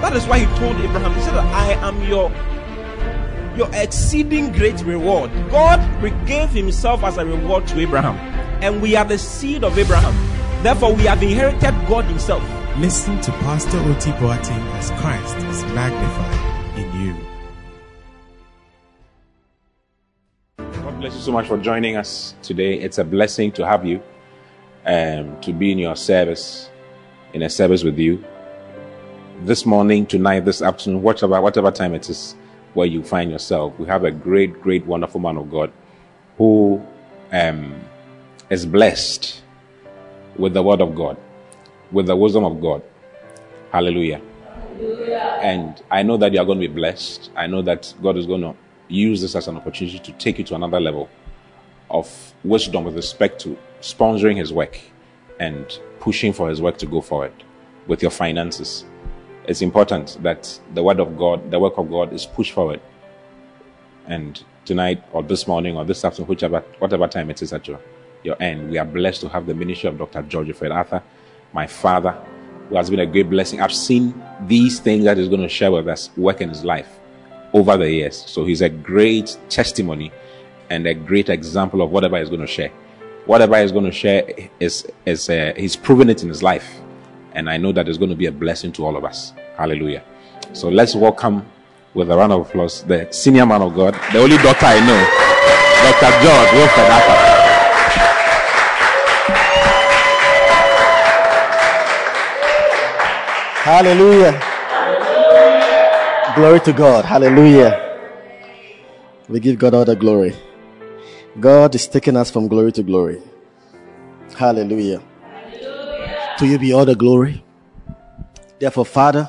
that is why He told Abraham, He said, I am your your exceeding great reward. God gave Himself as a reward to Abraham, and we are the seed of Abraham. Therefore, we have inherited God Himself. Listen to Pastor Oti Boateng as Christ is magnified in you. God bless you so much for joining us today. It's a blessing to have you, um, to be in your service, in a service with you. This morning, tonight, this afternoon, whatever, whatever time it is where you find yourself, we have a great, great, wonderful man of God who um, is blessed with the word of God, with the wisdom of God. Hallelujah. Hallelujah. And I know that you are going to be blessed. I know that God is going to use this as an opportunity to take you to another level of wisdom with respect to sponsoring his work and pushing for his work to go forward with your finances. It's important that the word of God, the work of God is pushed forward. And tonight or this morning or this afternoon, whichever whatever time it is at your, your end, we are blessed to have the ministry of Dr. George Fred Arthur, my father, who has been a great blessing. I've seen these things that he's going to share with us work in his life over the years. So he's a great testimony and a great example of whatever he's going to share. Whatever he's going to share is, is uh, he's proven it in his life. And I know that it's going to be a blessing to all of us. Hallelujah. So let's welcome with a round of applause the senior man of God, the only doctor I know, Dr. George Wilfred Arthur. Hallelujah. Glory to God. Hallelujah. We give God all the glory. God is taking us from glory to glory. Hallelujah. To you be all the glory. Therefore, Father,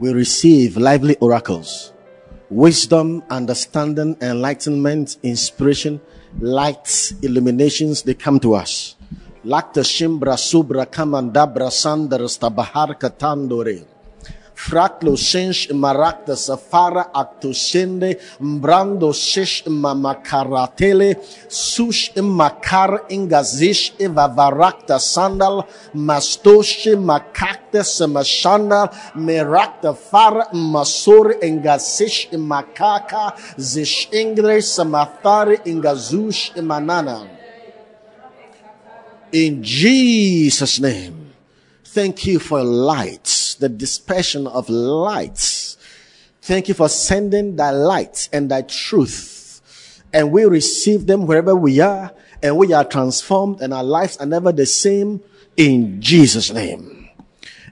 we receive lively oracles, wisdom, understanding, enlightenment, inspiration, lights, illuminations, they come to us. Lakta shimbra subra kamandabra stabahar katandore. Fraklo sensh marakta safara aktushende mbrando shish mamakaratele sush makar ingazish evavarakta sandal mastoshi makakta samashandal merakta far masur ingasish makaka zish ingre samathari ingazush manana. In Jesus' name, thank you for lights, the dispersion of lights. Thank you for sending thy light and thy truth. And we receive them wherever we are, and we are transformed, and our lives are never the same in Jesus' name.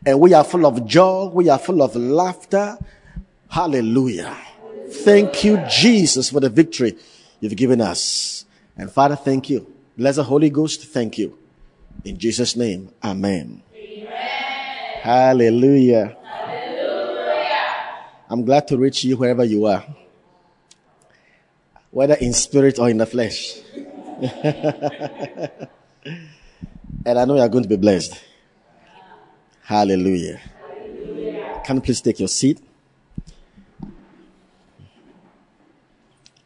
And we are full of joy, we are full of laughter. Hallelujah. Thank you, Jesus, for the victory you've given us. And Father, thank you. Blessed Holy Ghost, thank you. In Jesus' name, Amen. Hallelujah. Hallelujah. I'm glad to reach you wherever you are, whether in spirit or in the flesh. and I know you are going to be blessed. Hallelujah. Hallelujah. Can you please take your seat?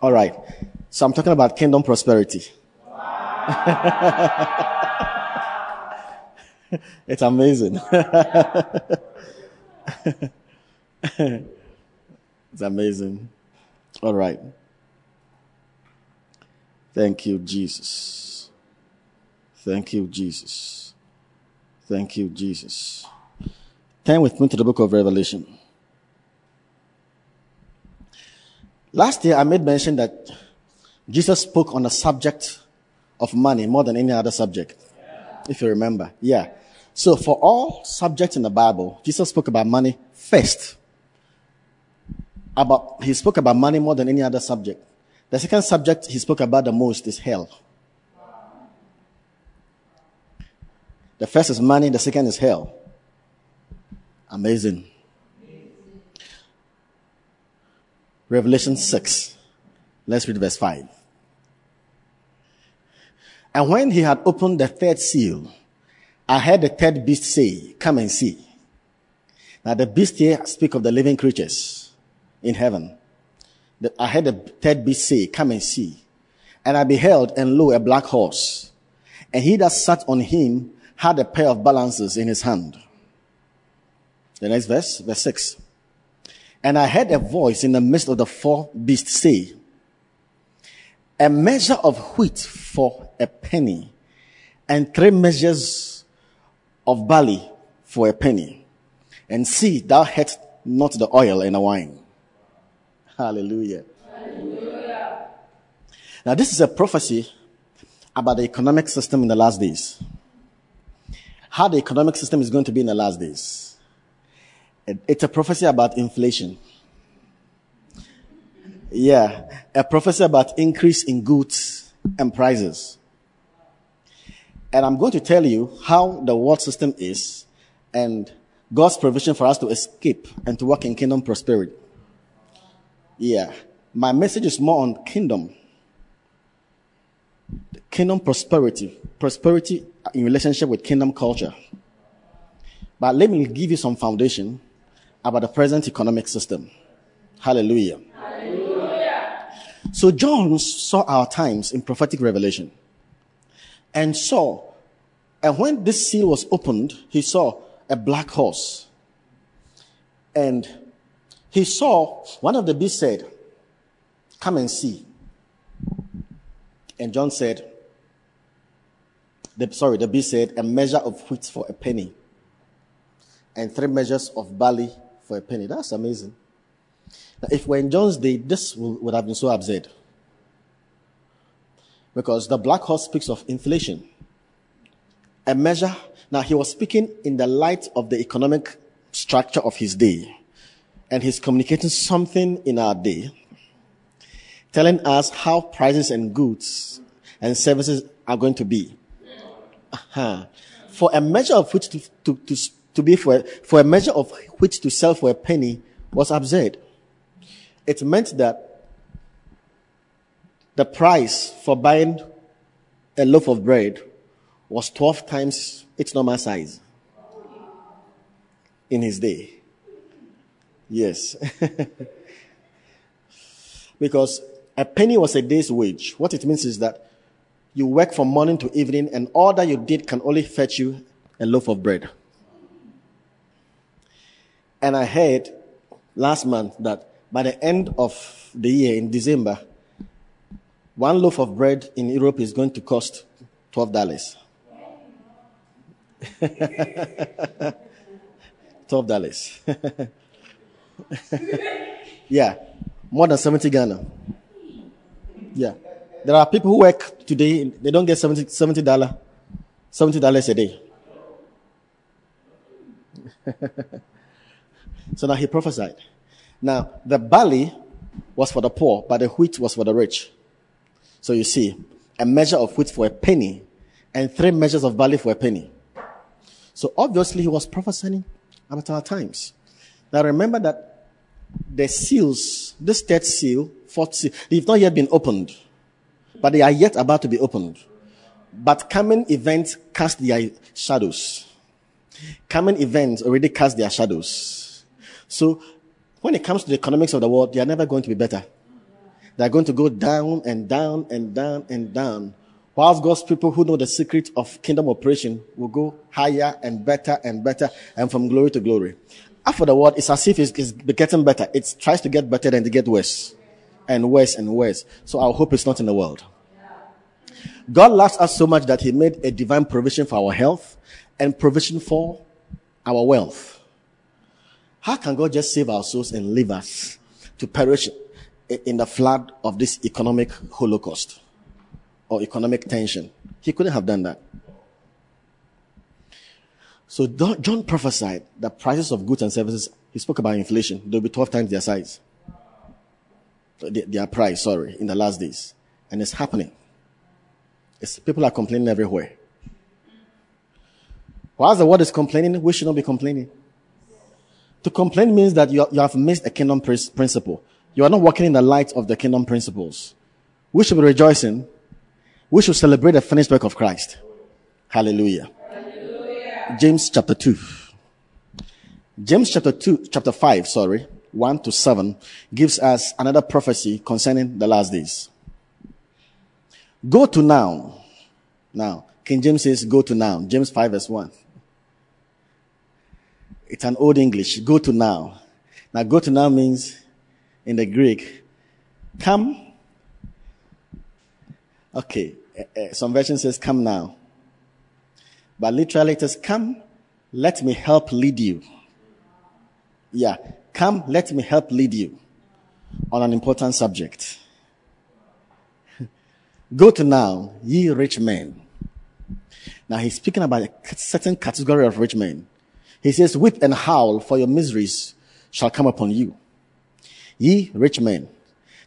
All right. So I'm talking about kingdom prosperity. Wow. it's amazing. it's amazing. All right. Thank you, Jesus. Thank you, Jesus. Thank you, Jesus. Turn with me to the book of Revelation. Last year, I made mention that Jesus spoke on the subject of money more than any other subject. If you remember. Yeah. So for all subjects in the Bible, Jesus spoke about money first. About, he spoke about money more than any other subject. The second subject he spoke about the most is hell. The first is money, the second is hell. Amazing. Revelation 6. Let's read verse 5. And when he had opened the third seal, I heard the third beast say, Come and see. Now the beast here speak of the living creatures in heaven. I heard the third beast say, Come and see. And I beheld, and lo, a black horse. And he that sat on him had a pair of balances in his hand. The next verse, verse 6. And I heard a voice in the midst of the four beasts say, A measure of wheat for a penny, and three measures of barley for a penny. And see, thou hast not the oil and the wine. Hallelujah. Hallelujah. Now, this is a prophecy about the economic system in the last days. How the economic system is going to be in the last days. It's a prophecy about inflation. Yeah, a prophecy about increase in goods and prices. And I'm going to tell you how the world system is and God's provision for us to escape and to work in kingdom prosperity. Yeah. My message is more on kingdom. Kingdom prosperity. Prosperity in relationship with kingdom culture. But let me give you some foundation about the present economic system. Hallelujah. Hallelujah. So John saw our times in prophetic revelation and saw, and when this seal was opened, he saw a black horse. And he saw one of the beasts said, Come and see. And John said, the, sorry, the beast said, a measure of wheat for a penny, and three measures of barley for a penny. That's amazing. Now, if we're in John's day, this would have been so absurd. Because the black horse speaks of inflation. A measure. Now, he was speaking in the light of the economic structure of his day and he's communicating something in our day, telling us how prices and goods and services are going to be. Uh-huh. For a measure of which to, to, to, to be for, for a measure of which to sell for a penny was absurd. It meant that the price for buying a loaf of bread was 12 times its normal size in his day. Yes. because a penny was a day's wage. What it means is that you work from morning to evening and all that you did can only fetch you a loaf of bread. And I heard last month that by the end of the year in December, one loaf of bread in Europe is going to cost $12. $12. yeah, more than 70 Ghana. Yeah. There are people who work today, they don't get 70 $70, $70 a day. so now he prophesied. Now, the barley was for the poor, but the wheat was for the rich. So you see, a measure of wheat for a penny and three measures of barley for a penny. So obviously he was prophesying about our times. Now remember that the seals, this third seal, fourth seal, they've not yet been opened, but they are yet about to be opened. But coming events cast their shadows. Coming events already cast their shadows. So when it comes to the economics of the world, they are never going to be better. They are going to go down and down and down and down. Whilst God's people who know the secret of kingdom operation will go higher and better and better and from glory to glory after the word, it's as if it's, it's getting better. It tries to get better and to get worse and worse and worse. So our hope is not in the world. God loves us so much that he made a divine provision for our health and provision for our wealth. How can God just save our souls and leave us to perish in the flood of this economic holocaust or economic tension? He couldn't have done that. So John prophesied that prices of goods and services, he spoke about inflation. They'll be 12 times their size. Their price, sorry, in the last days. And it's happening. It's, people are complaining everywhere. Whilst the world is complaining, we should not be complaining. To complain means that you, you have missed a kingdom principle. You are not walking in the light of the kingdom principles. We should be rejoicing. We should celebrate the finished work of Christ. Hallelujah. Hallelujah. James chapter 2. James chapter 2, chapter 5, sorry, 1 to 7 gives us another prophecy concerning the last days. Go to now. Now, King James says go to now. James 5 verse 1. It's an old English. Go to now. Now, go to now means in the Greek, come. Okay. Uh, some version says come now. But literally it says come, let me help lead you. Yeah. Come, let me help lead you on an important subject. Go to now, ye rich men. Now he's speaking about a certain category of rich men. He says, weep and howl for your miseries shall come upon you. Ye rich men.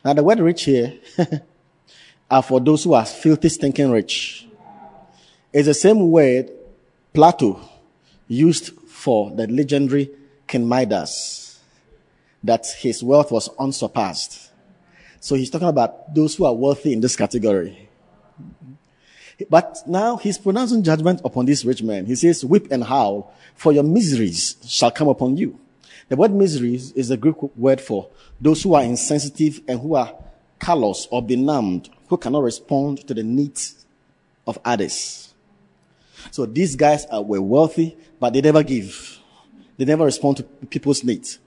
Now the word rich here are for those who are filthy, stinking rich. It's the same word Plato used for the legendary King Midas, that his wealth was unsurpassed. So he's talking about those who are wealthy in this category. But now he's pronouncing judgment upon this rich man. He says, weep and howl, for your miseries shall come upon you. The word miseries is the Greek word for those who are insensitive and who are callous or benumbed, who cannot respond to the needs of others. So these guys are, were wealthy, but they never give. They never respond to people's needs.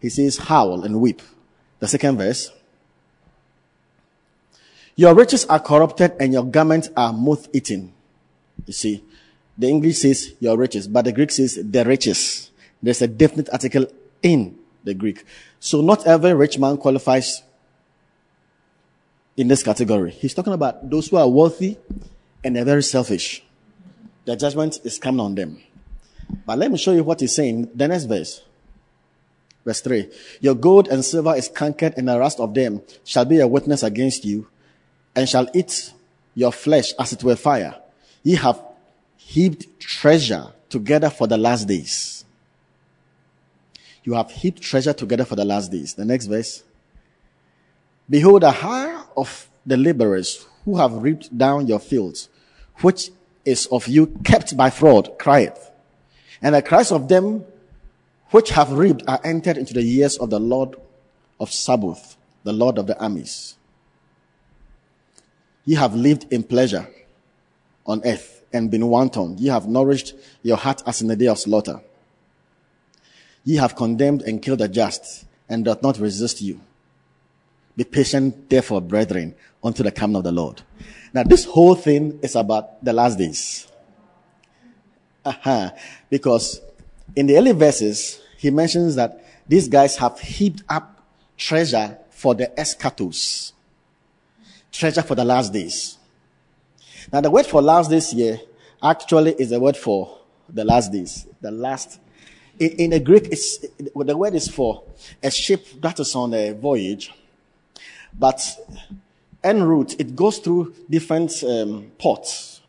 He says, howl and weep. The second verse. Your riches are corrupted and your garments are moth eaten. You see, the English says your riches, but the Greek says the riches. There's a definite article in the Greek. So not every rich man qualifies in this category. He's talking about those who are wealthy and they're very selfish. The judgment is coming on them. But let me show you what he's saying. The next verse. Verse 3. Your gold and silver is conquered, and the rust of them shall be a witness against you and shall eat your flesh as it were fire. Ye have heaped treasure together for the last days. You have heaped treasure together for the last days. The next verse. Behold, the hire of the laborers who have reaped down your fields, which is of you kept by fraud, crieth. And the cries of them which have reaped are entered into the years of the Lord of Sabaoth, the Lord of the armies. Ye have lived in pleasure on earth and been wanton. Ye have nourished your heart as in the day of slaughter. Ye have condemned and killed the just and doth not resist you. Be patient, therefore, brethren, unto the coming of the Lord. Now, this whole thing is about the last days. Uh-huh. Because in the early verses, he mentions that these guys have heaped up treasure for the eschatos. Treasure for the last days. Now, the word for last days here actually is the word for the last days. The last. In, in the Greek, it's, the word is for a ship that is on a voyage. But en route, it goes through different um, ports.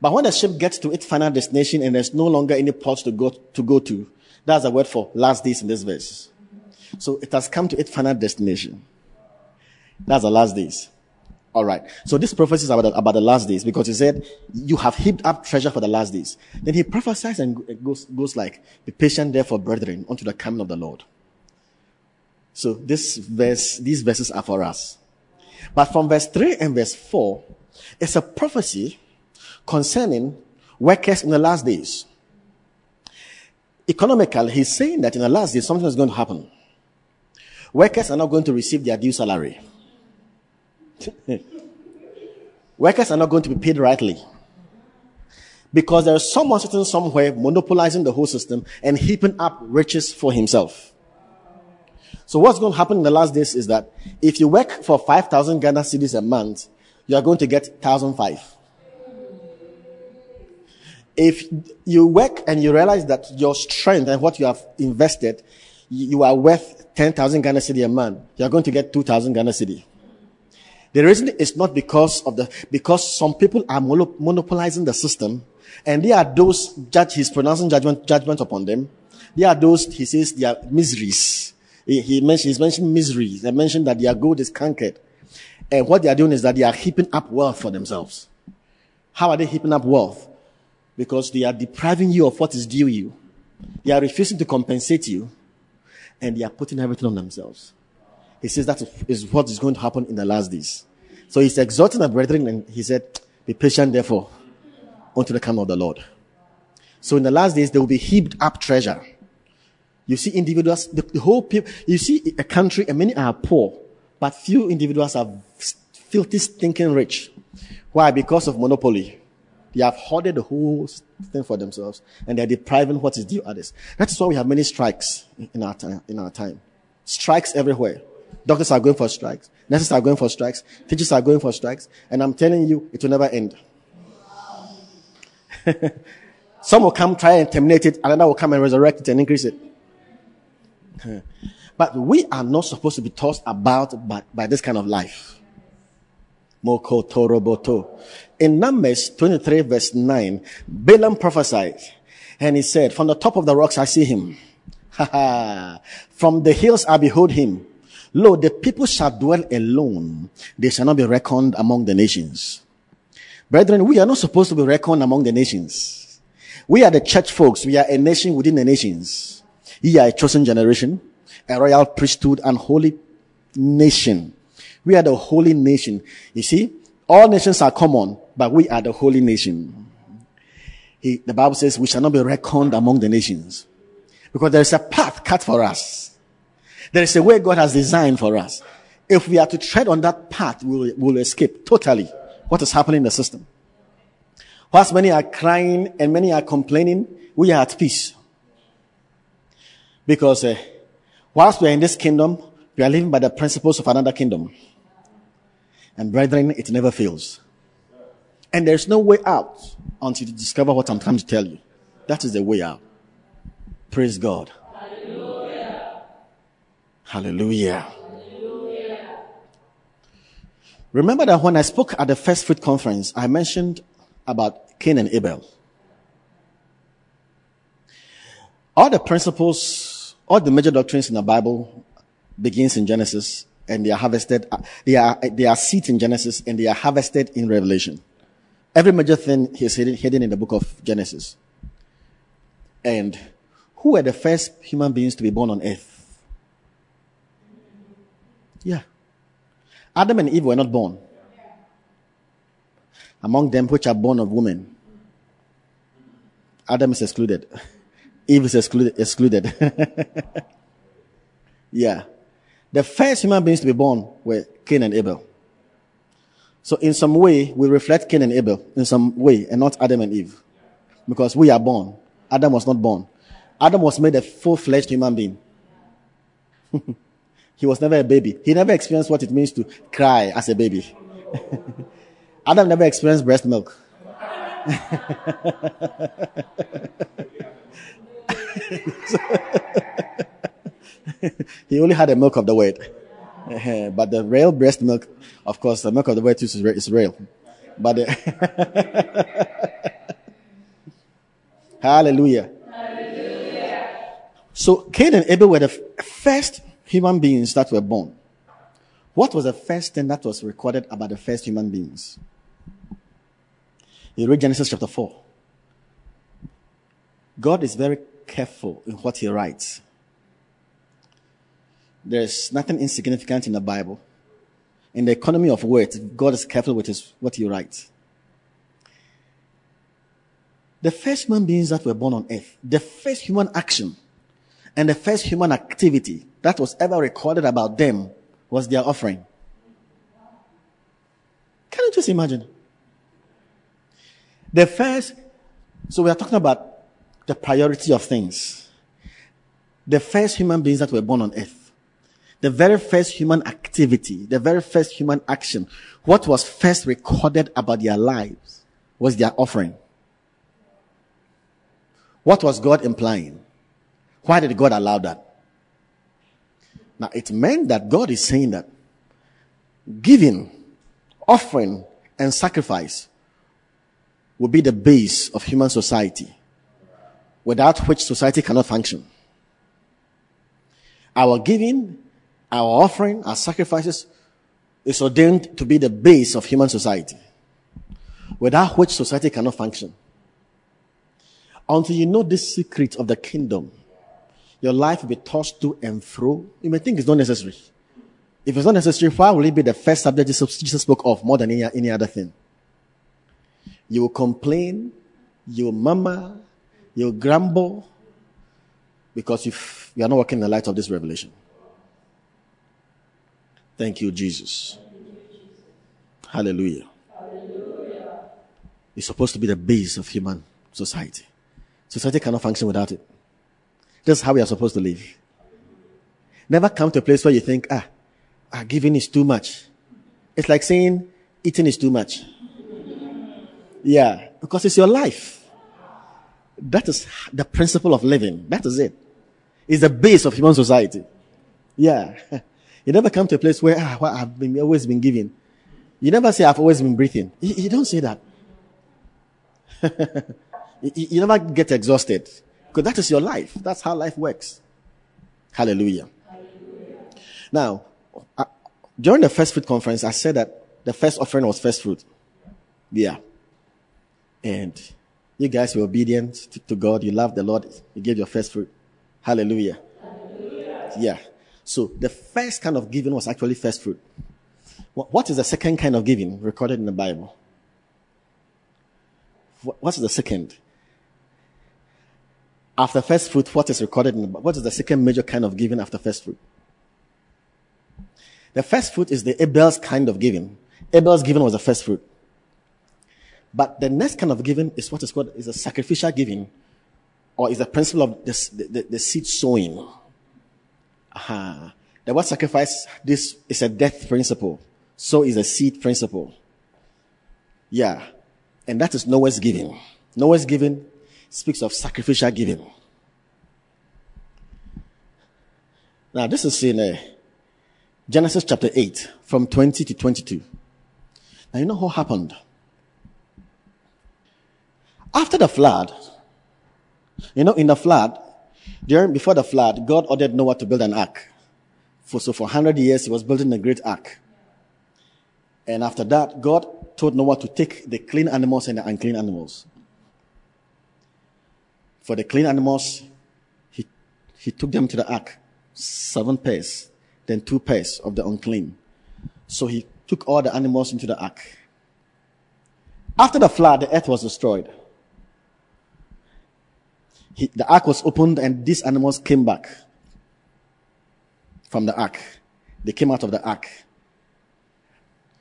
But when the ship gets to its final destination and there's no longer any ports to go to, go to that's the word for last days in this verse. So it has come to its final destination. That's the last days. All right. So this prophecy is about the, about the last days because he said, you have heaped up treasure for the last days. Then he prophesies and goes, goes like, be patient therefore, brethren, unto the coming of the Lord. So this verse, these verses are for us. But from verse 3 and verse 4, it's a prophecy concerning workers in the last days. Economically, he's saying that in the last days, something is going to happen. Workers are not going to receive their due salary. Workers are not going to be paid rightly. Because there is someone sitting somewhere monopolizing the whole system and heaping up riches for himself. So what's going to happen in the last days is that if you work for 5,000 Ghana cedis a month, you are going to get 1,005. If you work and you realize that your strength and what you have invested, you are worth 10,000 Ghana cedi a month, you are going to get 2,000 Ghana cedi. The reason is not because of the, because some people are monopolizing the system and they are those judge, he's pronouncing judgment, judgment upon them. They are those, he says, they are miseries. He, he mentioned, he's mentioned misery. They mentioned that their gold is conquered. And what they are doing is that they are heaping up wealth for themselves. How are they heaping up wealth? Because they are depriving you of what is due you. They are refusing to compensate you. And they are putting everything on themselves. He says that is what is going to happen in the last days. So he's exhorting the brethren and he said, be patient therefore until the coming of the Lord. So in the last days, there will be heaped up treasure. You see individuals, the, the whole people, you see a country and many are poor, but few individuals are filthy, stinking rich. Why? Because of monopoly. They have hoarded the whole thing for themselves and they're depriving what is due others. That is why we have many strikes in our in our time. Strikes everywhere. Doctors are going for strikes. Nurses are going for strikes. Teachers are going for strikes. And I'm telling you, it will never end. Some will come try and terminate it, another will come and resurrect it and increase it. but we are not supposed to be tossed about by, by this kind of life. Moko toroboto. In Numbers 23 verse 9, Balaam prophesied and he said, from the top of the rocks I see him. From the hills I behold him. Lo, the people shall dwell alone. They shall not be reckoned among the nations. Brethren, we are not supposed to be reckoned among the nations. We are the church folks. We are a nation within the nations. We are a chosen generation, a royal priesthood and holy nation. We are the holy nation. You see, all nations are common, but we are the holy nation. He, the Bible says we shall not be reckoned among the nations because there is a path cut for us. There is a way God has designed for us. If we are to tread on that path, we will, we will escape totally what is happening in the system. Whilst many are crying and many are complaining, we are at peace. Because uh, whilst we are in this kingdom, we are living by the principles of another kingdom. And brethren, it never fails. And there's no way out until you discover what I'm trying to tell you. That is the way out. Praise God. Hallelujah. Remember that when I spoke at the first fruit conference, I mentioned about Cain and Abel. All the principles, all the major doctrines in the Bible begins in Genesis and they are harvested, uh, they are, they are seeds in Genesis and they are harvested in Revelation. Every major thing is hidden, hidden in the book of Genesis. And who were the first human beings to be born on earth? Yeah. Adam and Eve were not born. Among them which are born of women. Adam is excluded. Eve is excluded. excluded. yeah. The first human beings to be born were Cain and Abel. So in some way, we reflect Cain and Abel in some way and not Adam and Eve. Because we are born. Adam was not born. Adam was made a full-fledged human being. He was never a baby. He never experienced what it means to cry as a baby. Adam never experienced breast milk. he only had the milk of the word. but the real breast milk, of course, the milk of the word is real. But the Hallelujah. Hallelujah. So Cain and Abel were the first human beings that were born. What was the first thing that was recorded about the first human beings? You read Genesis chapter 4. God is very careful in what he writes. There's nothing insignificant in the Bible. In the economy of words, God is careful with his, what he writes. The first human beings that were born on earth, the first human action and the first human activity that was ever recorded about them was their offering. Can you just imagine? The first, so we are talking about the priority of things. The first human beings that were born on earth. The very first human activity, the very first human action, what was first recorded about their lives was their offering. What was God implying? Why did God allow that? Now, it meant that God is saying that giving, offering, and sacrifice will be the base of human society, without which society cannot function. Our giving, our offering, our sacrifices is ordained to be the base of human society, without which society cannot function. Until you know this secret of the kingdom, your life will be tossed to and fro. You may think it's not necessary. If it's not necessary, why will it be the first subject Jesus spoke of more than any, any other thing? You will complain, you will murmur, you will grumble, because if you are not working in the light of this revelation. Thank you, Jesus. Hallelujah. Hallelujah. It's supposed to be the base of human society. Society cannot function without it. That's how we are supposed to live. Never come to a place where you think, ah, ah, giving is too much. It's like saying eating is too much. Yeah, because it's your life. That is the principle of living. That is it. It's the base of human society. Yeah. You never come to a place where, ah, well, I've been, always been giving. You never say, I've always been breathing. You, you don't say that. you, you never get exhausted. Because that is your life. That's how life works. Hallelujah. Hallelujah. Now, uh, during the first fruit conference, I said that the first offering was first fruit. Yeah. And you guys were obedient to, to God. You loved the Lord. You gave your first fruit. Hallelujah. Hallelujah. Yeah. So the first kind of giving was actually first fruit. What is the second kind of giving recorded in the Bible? What's the second? After first fruit, what is recorded in the? What is the second major kind of giving after first fruit? The first fruit is the Abel's kind of giving. Abel's giving was the first fruit. But the next kind of giving is what is called is a sacrificial giving, or is the principle of the, the, the seed sowing. Aha. The word sacrifice, this is a death principle. So is a seed principle. Yeah. And that is Noah's giving. Noah's giving speaks of sacrificial giving. Now, this is in uh, Genesis chapter 8, from 20 to 22. Now, you know what happened? After the flood, you know, in the flood, during, before the flood, God ordered Noah to build an ark. For, so for 100 years, he was building a great ark. And after that, God told Noah to take the clean animals and the unclean animals. For the clean animals, he, he took them to the ark, seven pairs, then two pairs of the unclean. So he took all the animals into the ark. After the flood, the earth was destroyed he, the ark was opened and these animals came back from the ark. They came out of the ark.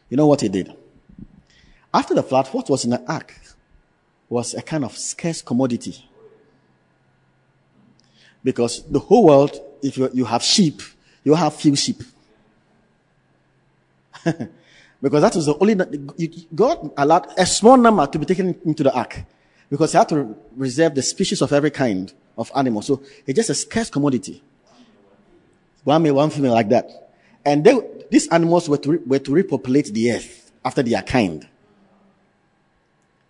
You know what he did? After the flood, what was in the ark was a kind of scarce commodity. Because the whole world, if you, you have sheep, you have few sheep. because that was the only, God allowed a small number to be taken into the ark because he had to reserve the species of every kind of animal. So it's just a scarce commodity. One male, one female like that. And they, these animals were to, were to repopulate the earth after their kind.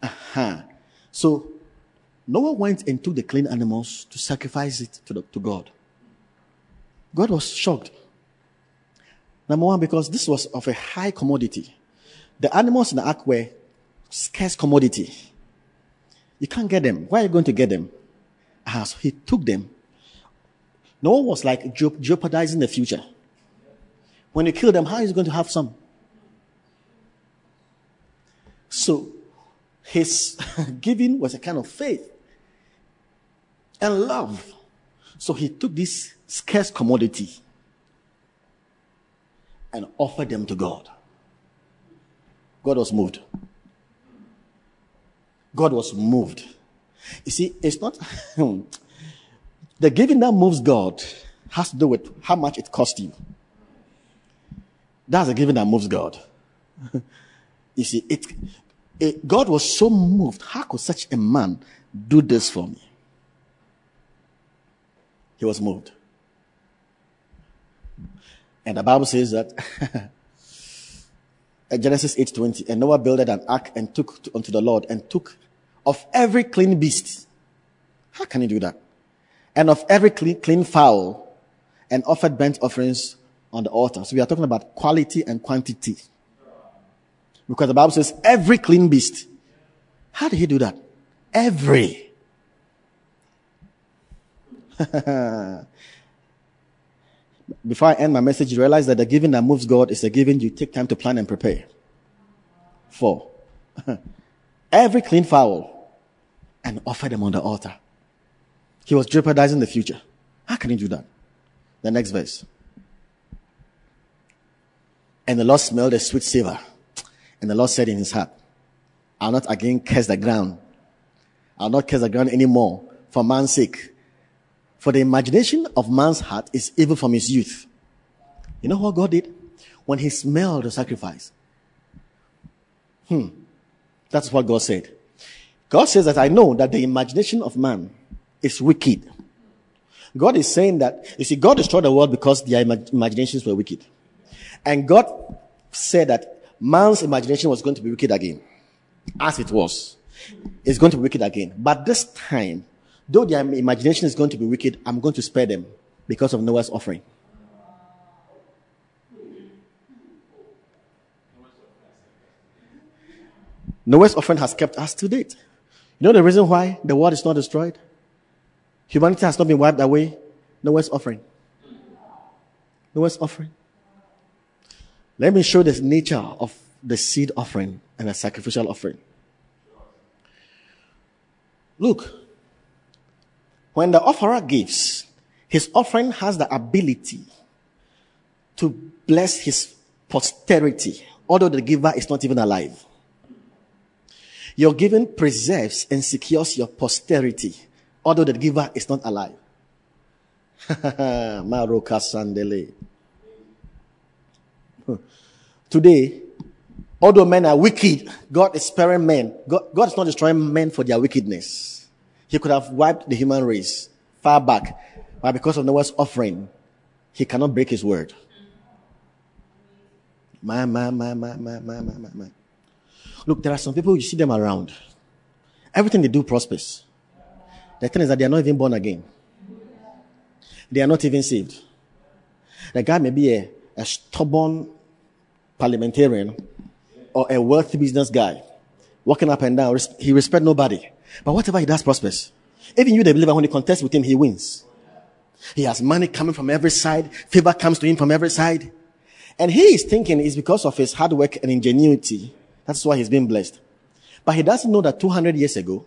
Uh-huh. So Noah went and took the clean animals to sacrifice it to, the, to God. God was shocked. Number one, because this was of a high commodity. The animals in the ark were scarce commodity. You can't get them. Where are you going to get them? Ah, so he took them. Noah was like jeopardizing the future. When you kill them, how is he going to have some? So his giving was a kind of faith and love. So he took this scarce commodity and offered them to God. God was moved. God was moved. You see, it's not the giving that moves God has to do with how much it cost you. That's the giving that moves God. you see, it, it, God was so moved. How could such a man do this for me? He was moved. And the Bible says that Genesis 8:20, and Noah builded an ark and took to, unto the Lord and took of every clean beast. How can he do that? And of every clean, clean fowl and offered burnt offerings on the altar. So we are talking about quality and quantity. Because the Bible says every clean beast. How did he do that? Every. Before I end my message, you realize that the giving that moves God is a giving you take time to plan and prepare for. every clean fowl and offer them on the altar. He was jeopardizing the future. How can he do that? The next verse. And the Lord smelled a sweet savor. And the Lord said in his heart, I'll not again curse the ground. I'll not curse the ground anymore for man's sake. For the imagination of man's heart is evil from his youth. You know what God did? When he smelled the sacrifice. Hmm. That's what God said. God says that I know that the imagination of man is wicked. God is saying that, you see, God destroyed the world because their imaginations were wicked. And God said that man's imagination was going to be wicked again. As it was. It's going to be wicked again. But this time, though their imagination is going to be wicked, I'm going to spare them because of Noah's offering. Noah's offering has kept us to date. You know the reason why the world is not destroyed? Humanity has not been wiped away. Noah's offering. Noah's offering. Let me show the nature of the seed offering and the sacrificial offering. Look, when the offerer gives, his offering has the ability to bless his posterity, although the giver is not even alive. Your giving preserves and secures your posterity, although the giver is not alive. Maroka Sandele. Today, although men are wicked, God is sparing men. God, God is not destroying men for their wickedness. He could have wiped the human race far back, but because of Noah's offering, he cannot break his word. My, my, my, my, my, my, my, my, my. Look, there are some people, you see them around. Everything they do prospers. The thing is that they are not even born again. They are not even saved. The guy may be a, a stubborn parliamentarian or a wealthy business guy walking up and down. He respect nobody. But whatever he does prospers. Even you, the believer, when you contest with him, he wins. He has money coming from every side. Favor comes to him from every side. And he is thinking it's because of his hard work and ingenuity. That's why he's been blessed. But he doesn't know that 200 years ago,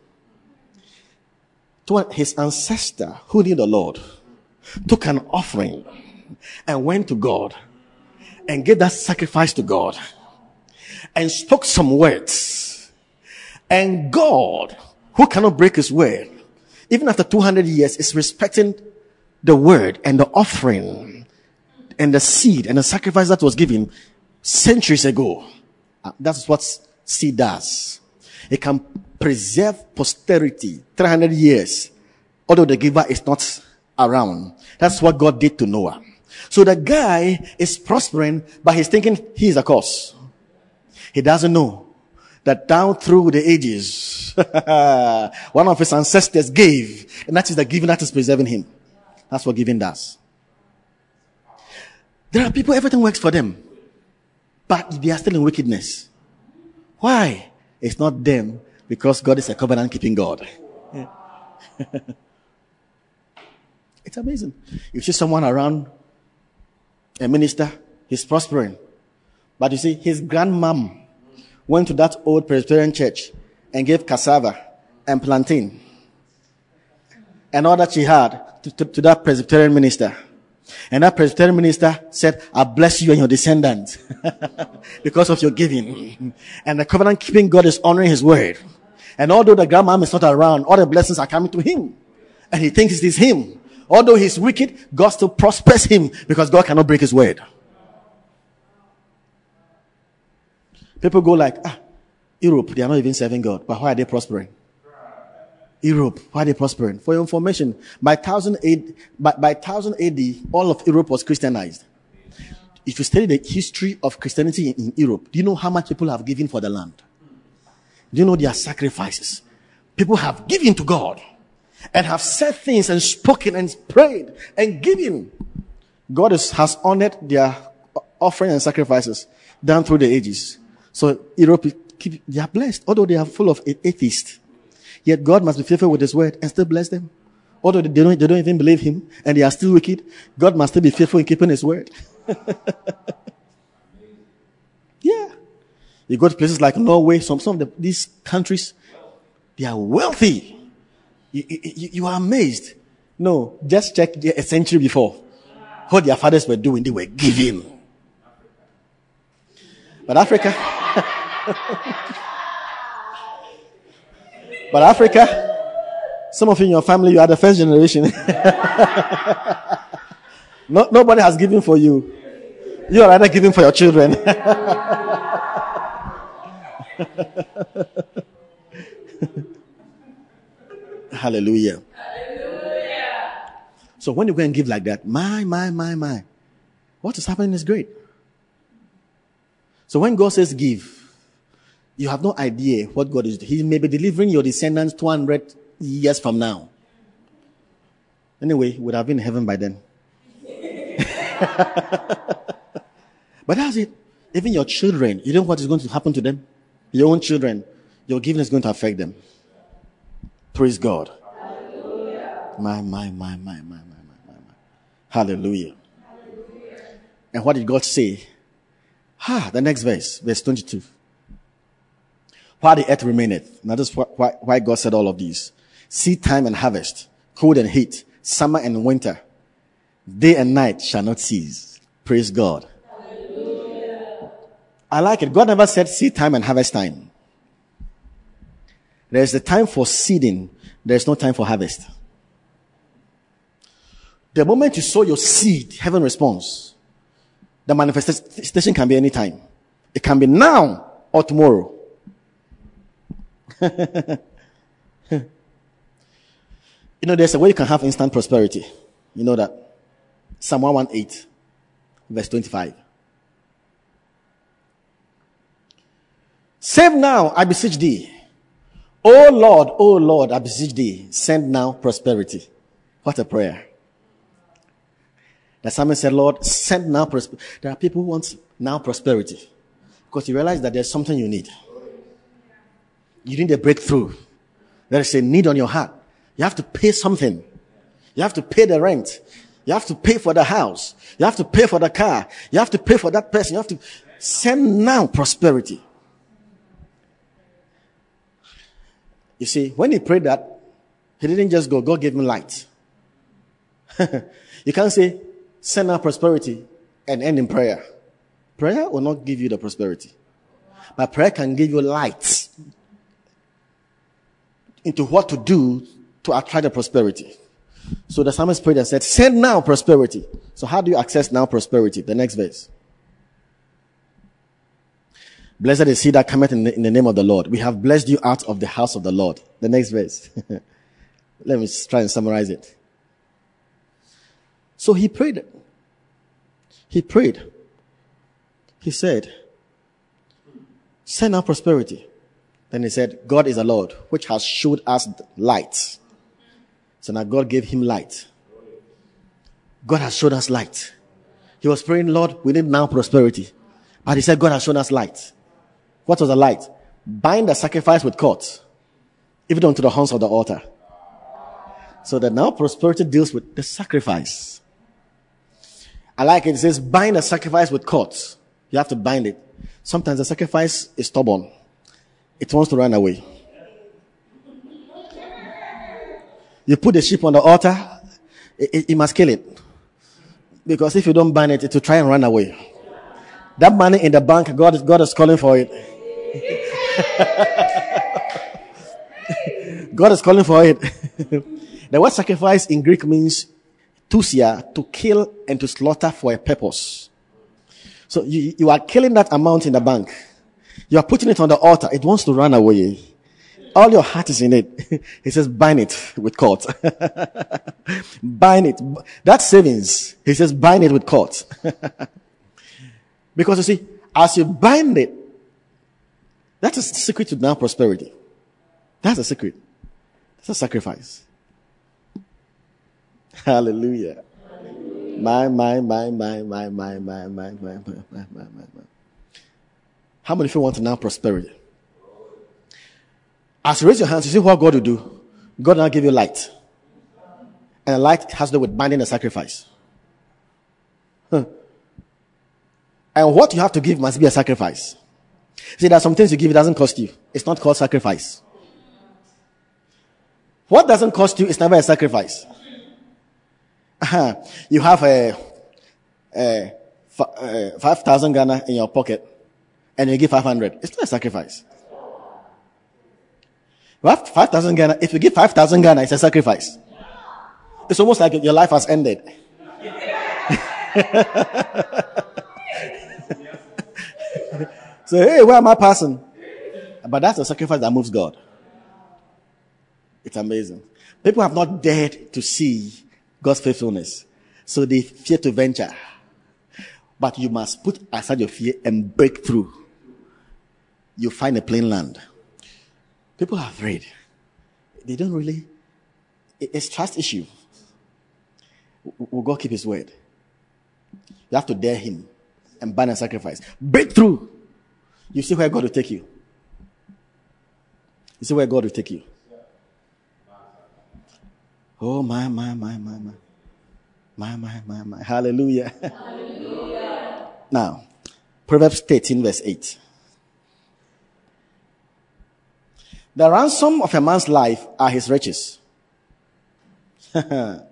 his ancestor who knew the Lord took an offering and went to God and gave that sacrifice to God and spoke some words. And God, who cannot break his word, even after 200 years, is respecting the word and the offering and the seed and the sacrifice that was given centuries ago. Uh, that's what seed does. It can preserve posterity 300 years, although the giver is not around. That's what God did to Noah. So the guy is prospering, but he's thinking he's a cause. He doesn't know that down through the ages, one of his ancestors gave, and that is the giving that is preserving him. That's what giving does. There are people, everything works for them, but they are still in wickedness. Why? It's not them, because God is a covenant keeping God. it's amazing. You see someone around a minister, he's prospering. But you see, his grandmom went to that old Presbyterian church and gave cassava and plantain and all that she had to, to, to that Presbyterian minister. And that Presbyterian minister said, I bless you and your descendants because of your giving. And the covenant keeping God is honoring his word. And although the grandmom is not around, all the blessings are coming to him. And he thinks it is him. Although he's wicked, God still prospers him because God cannot break his word. People go like, ah, Europe, they are not even serving God, but why are they prospering? Europe, why are they prospering? For your information, by thousand AD, by, by thousand AD, all of Europe was Christianized. If you study the history of Christianity in, in Europe, do you know how much people have given for the land? Do you know their sacrifices? People have given to God and have said things and spoken and prayed and given. God has honored their offering and sacrifices down through the ages. So Europe, they are blessed, although they are full of atheists. Yet God must be faithful with His word and still bless them. Although they don't, they don't even believe Him and they are still wicked, God must still be faithful in keeping His word. yeah. You go to places like Norway, some, some of the, these countries, they are wealthy. You, you, you are amazed. No, just check a century before. What their fathers were doing, they were giving. But Africa, but Africa, some of you in your family, you are the first generation. no, nobody has given for you. You are rather giving for your children. Hallelujah. Hallelujah. So when you go and give like that, my, my, my, my, what is happening is great. So when God says give, you have no idea what God is doing. He may be delivering your descendants 200 years from now. Anyway, would have been in heaven by then. but that's it. Even your children, you don't know what is going to happen to them? Your own children, your giving is going to affect them. Praise God. Hallelujah. My, my, my, my, my, my, my, my, my. Hallelujah. Hallelujah. And what did God say? Ah, the next verse, verse 22. While the earth remaineth. Now, this is why, why God said all of these. Seed time and harvest, cold and heat, summer and winter, day and night shall not cease. Praise God. Hallelujah. I like it. God never said seed time and harvest time. There's a time for seeding. There's no time for harvest. The moment you sow your seed, heaven responds. The manifestation can be any time. It can be now or tomorrow. you know, there's a way you can have instant prosperity. You know that. Psalm 118, verse 25. Save now, I beseech thee. O Lord, O Lord, I beseech thee, send now prosperity. What a prayer. The psalmist said, Lord, send now prosperity. There are people who want now prosperity because you realize that there's something you need. You need a breakthrough. There is a need on your heart. You have to pay something. You have to pay the rent. You have to pay for the house. You have to pay for the car. You have to pay for that person. You have to send now prosperity. You see, when he prayed that, he didn't just go, God gave him light. you can't say, send out prosperity and end in prayer. Prayer will not give you the prosperity. But prayer can give you light into what to do to attract the prosperity. So the psalmist prayed and said, send now prosperity. So how do you access now prosperity? The next verse. Blessed is he that cometh in the, in the name of the Lord. We have blessed you out of the house of the Lord. The next verse. Let me try and summarize it. So he prayed. He prayed. He said, send out prosperity. Then he said, God is the Lord, which has showed us light. So now God gave him light. God has showed us light. He was praying, Lord, we need now prosperity. But he said, God has shown us light. What was the light? Bind the sacrifice with cords, even unto the horns of the altar. So that now prosperity deals with the sacrifice. I like it. It says, bind a sacrifice with cords. You have to bind it. Sometimes the sacrifice is stubborn. It wants to run away. You put the sheep on the altar, it, it, must kill it. Because if you don't bind it, it will try and run away. That money in the bank, God, God is calling for it. God is calling for it. the word sacrifice in Greek means tusia, to kill and to slaughter for a purpose. So you, you are killing that amount in the bank. You are putting it on the altar. It wants to run away. All your heart is in it. he says, bind it with cords. bind it. That savings. He says, bind it with cords. because you see, as you bind it, that's a secret to now prosperity. That's a secret. That's a sacrifice. Hallelujah. My, my, my, my, my, my, my, my, my, my, my, my, my. How many of you want to now prosperity? As you raise your hands, you see what God will do. God will now give you light. And light has to do with binding the sacrifice. Huh. And what you have to give must be a sacrifice. See, there are some things you give, it doesn't cost you. It's not called sacrifice. What doesn't cost you is never a sacrifice. Uh-huh. you have a, a, a uh, 5,000 Ghana in your pocket and you give 500. It's not a sacrifice. Have 5,000 Ghana. If you give 5,000 Ghana, it's a sacrifice. It's almost like your life has ended. so, hey, where am I passing? But that's a sacrifice that moves God. It's amazing. People have not dared to see God's faithfulness. So they fear to venture. But you must put aside your fear and break through. You find a plain land. People are afraid. They don't really, it's trust issue. Will God keep his word? You have to dare him and burn and sacrifice. Breakthrough. You see where God will take you. You see where God will take you. Oh my, my, my, my, my. My, my, my, my. Hallelujah. Hallelujah. now, Proverbs 13, verse 8. The ransom of a man's life are his riches. if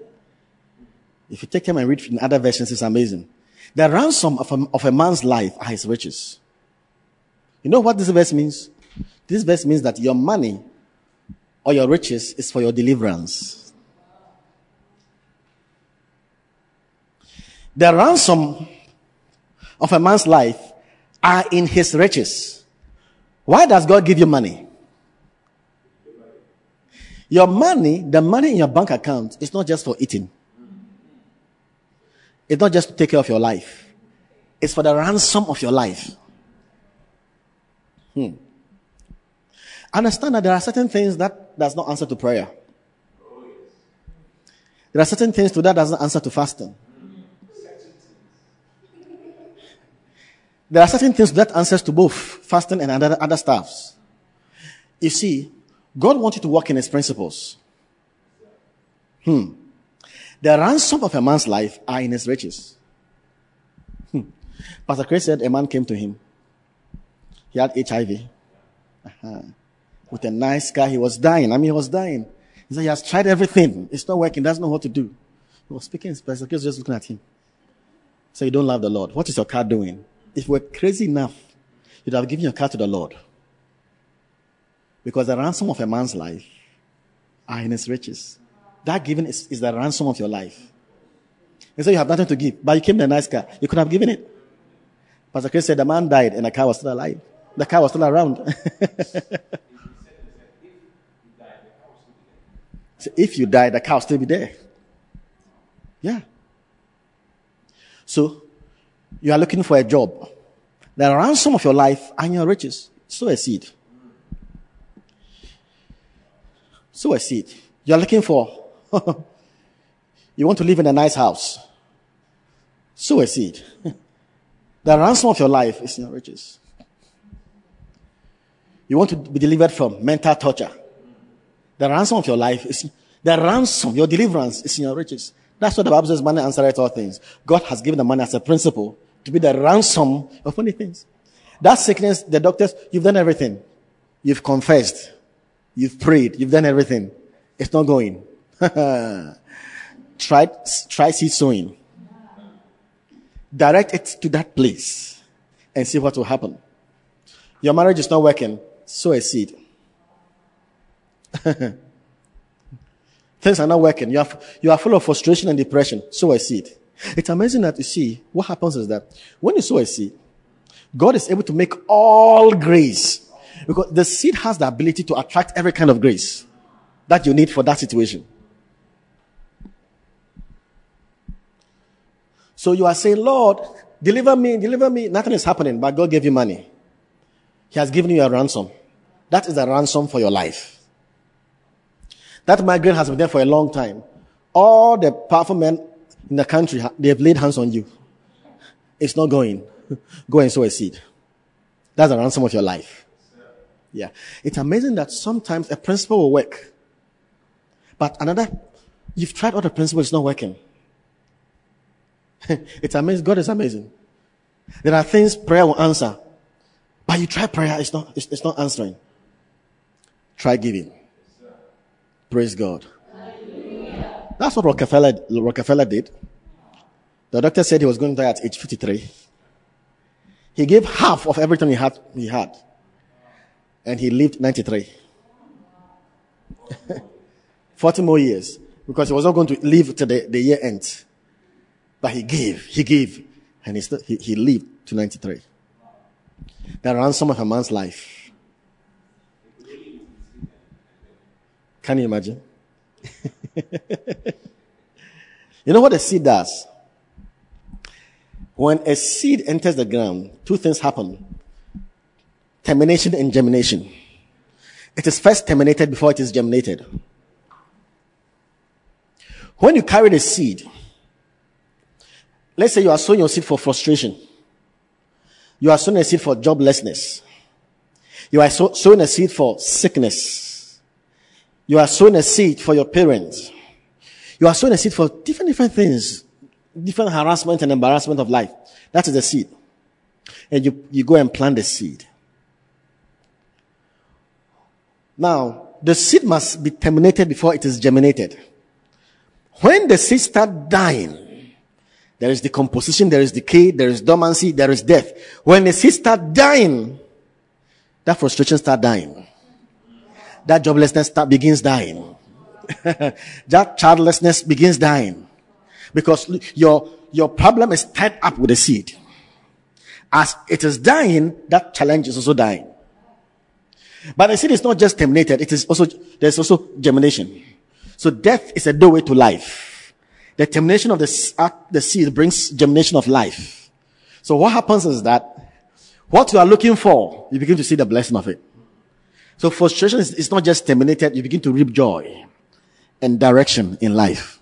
you take them and read in other versions, it's amazing. The ransom of a, of a man's life are his riches. You know what this verse means? This verse means that your money or your riches is for your deliverance. The ransom of a man's life are in his riches. Why does God give you money? Your money, the money in your bank account, is not just for eating. It's not just to take care of your life. It's for the ransom of your life. Hmm. Understand that there are certain things that does not answer to prayer. There are certain things to that doesn't answer to fasting. There are certain things that answers to both fasting and other, other stuffs. You see, God wants you to walk in his principles. Hmm. The ransom of a man's life are in his riches. Hmm. Pastor Chris said a man came to him. He had HIV. Uh-huh. With a nice car, he was dying. I mean, he was dying. He said he has tried everything. It's not working. Doesn't know what to do. He was speaking. Pastor Chris was just looking at him. So you don't love the Lord. What is your car doing? If were crazy enough, you'd have given your car to the Lord. Because the ransom of a man's life are in his riches. That giving is, is the ransom of your life. You say you have nothing to give, but you came in a nice car. You could have given it. Pastor Chris said the man died and the car was still alive. The car was still around. so if you die, the car will still be there. Yeah. So you are looking for a job. The ransom of your life and your riches. Sow a seed. Seed. You're looking for, you want to live in a nice house. Seed. the ransom of your life is in your riches. You want to be delivered from mental torture. The ransom of your life is, the ransom, your deliverance is in your riches. That's what the Bible says, money answers all things. God has given the money as a principle to be the ransom of many things. That sickness, the doctors, you've done everything. You've confessed. You've prayed. You've done everything. It's not going. try, try seed sowing. Direct it to that place and see what will happen. Your marriage is not working. Sow a seed. Things are not working. You are, you are full of frustration and depression. Sow a seed. It's amazing that you see what happens is that when you sow a seed, God is able to make all grace because the seed has the ability to attract every kind of grace that you need for that situation. So you are saying, Lord, deliver me, deliver me. Nothing is happening, but God gave you money. He has given you a ransom. That is a ransom for your life. That migraine has been there for a long time. All the powerful men in the country, they have laid hands on you. It's not going. Go and sow a seed. That's a ransom of your life. Yeah. It's amazing that sometimes a principle will work. But another, you've tried other principles, it's not working. it's amazing. God is amazing. There are things prayer will answer. But you try prayer, it's not, it's, it's not answering. Try giving. Praise God. That's what Rockefeller, Rockefeller did. The doctor said he was going to die at age 53. He gave half of everything he had, he had. And he lived 93. 40 more years. Because he was not going to live to the, the year end. But he gave, he gave. And he, still, he, he lived to 93. That ransom of a man's life. Can you imagine? you know what a seed does? When a seed enters the ground, two things happen. Termination and germination. It is first terminated before it is germinated. When you carry the seed, let's say you are sowing your seed for frustration. You are sowing a seed for joblessness. You are sowing a seed for sickness. You are sowing a seed for your parents. You are sowing a seed for different, different things, different harassment and embarrassment of life. That is the seed. And you, you go and plant the seed. Now, the seed must be terminated before it is germinated. When the seed start dying, there is decomposition, there is decay, there is dormancy, there is death. When the seed start dying, that frustration start dying that joblessness start, begins dying. that childlessness begins dying. Because your, your problem is tied up with the seed. As it is dying, that challenge is also dying. But the seed is not just terminated, it is also, there's also germination. So death is a doorway to life. The termination of the, uh, the seed brings germination of life. So what happens is that what you are looking for, you begin to see the blessing of it. So frustration is, not just terminated, you begin to reap joy and direction in life.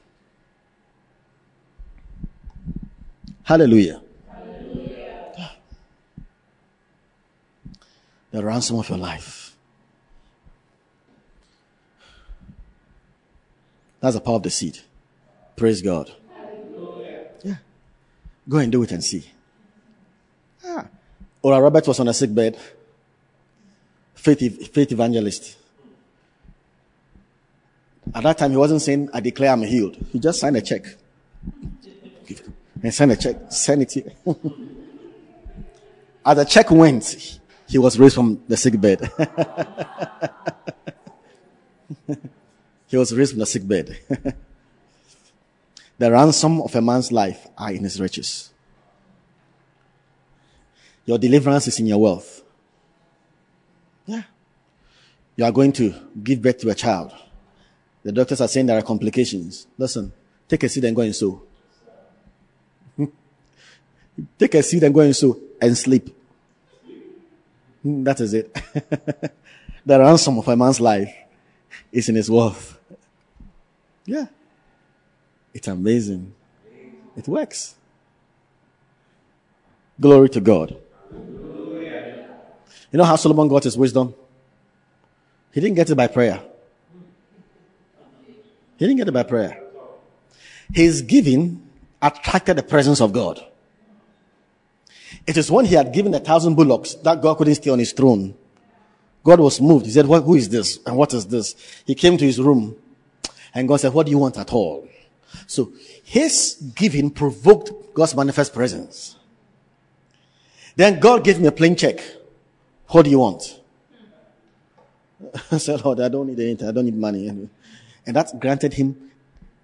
Hallelujah. Hallelujah. The ransom of your life. That's the power of the seed. Praise God. Yeah. Go and do it and see. Ah. Oral Robert was on a sick bed faith, faith evangelist. At that time, he wasn't saying, I declare I'm healed. He just signed a check. And signed a check, send it here. As the check went, he was raised from the sick bed. he was raised from the sick bed. the ransom of a man's life are in his riches. Your deliverance is in your wealth. Yeah. You are going to give birth to a child. The doctors are saying there are complications. Listen, take a seed and go and sow. take a seed and go and sow and sleep. Hmm, that is it. the ransom of a man's life is in his wealth. Yeah. It's amazing. It works. Glory to God. You know how Solomon got his wisdom? He didn't get it by prayer. He didn't get it by prayer. His giving attracted the presence of God. It is when he had given a thousand bullocks that God couldn't stay on his throne. God was moved. He said, Who is this? And what is this? He came to his room and God said, What do you want at all? So his giving provoked God's manifest presence. Then God gave me a plain check. What do you want? I said, Lord, I don't need anything. I don't need money. And that granted him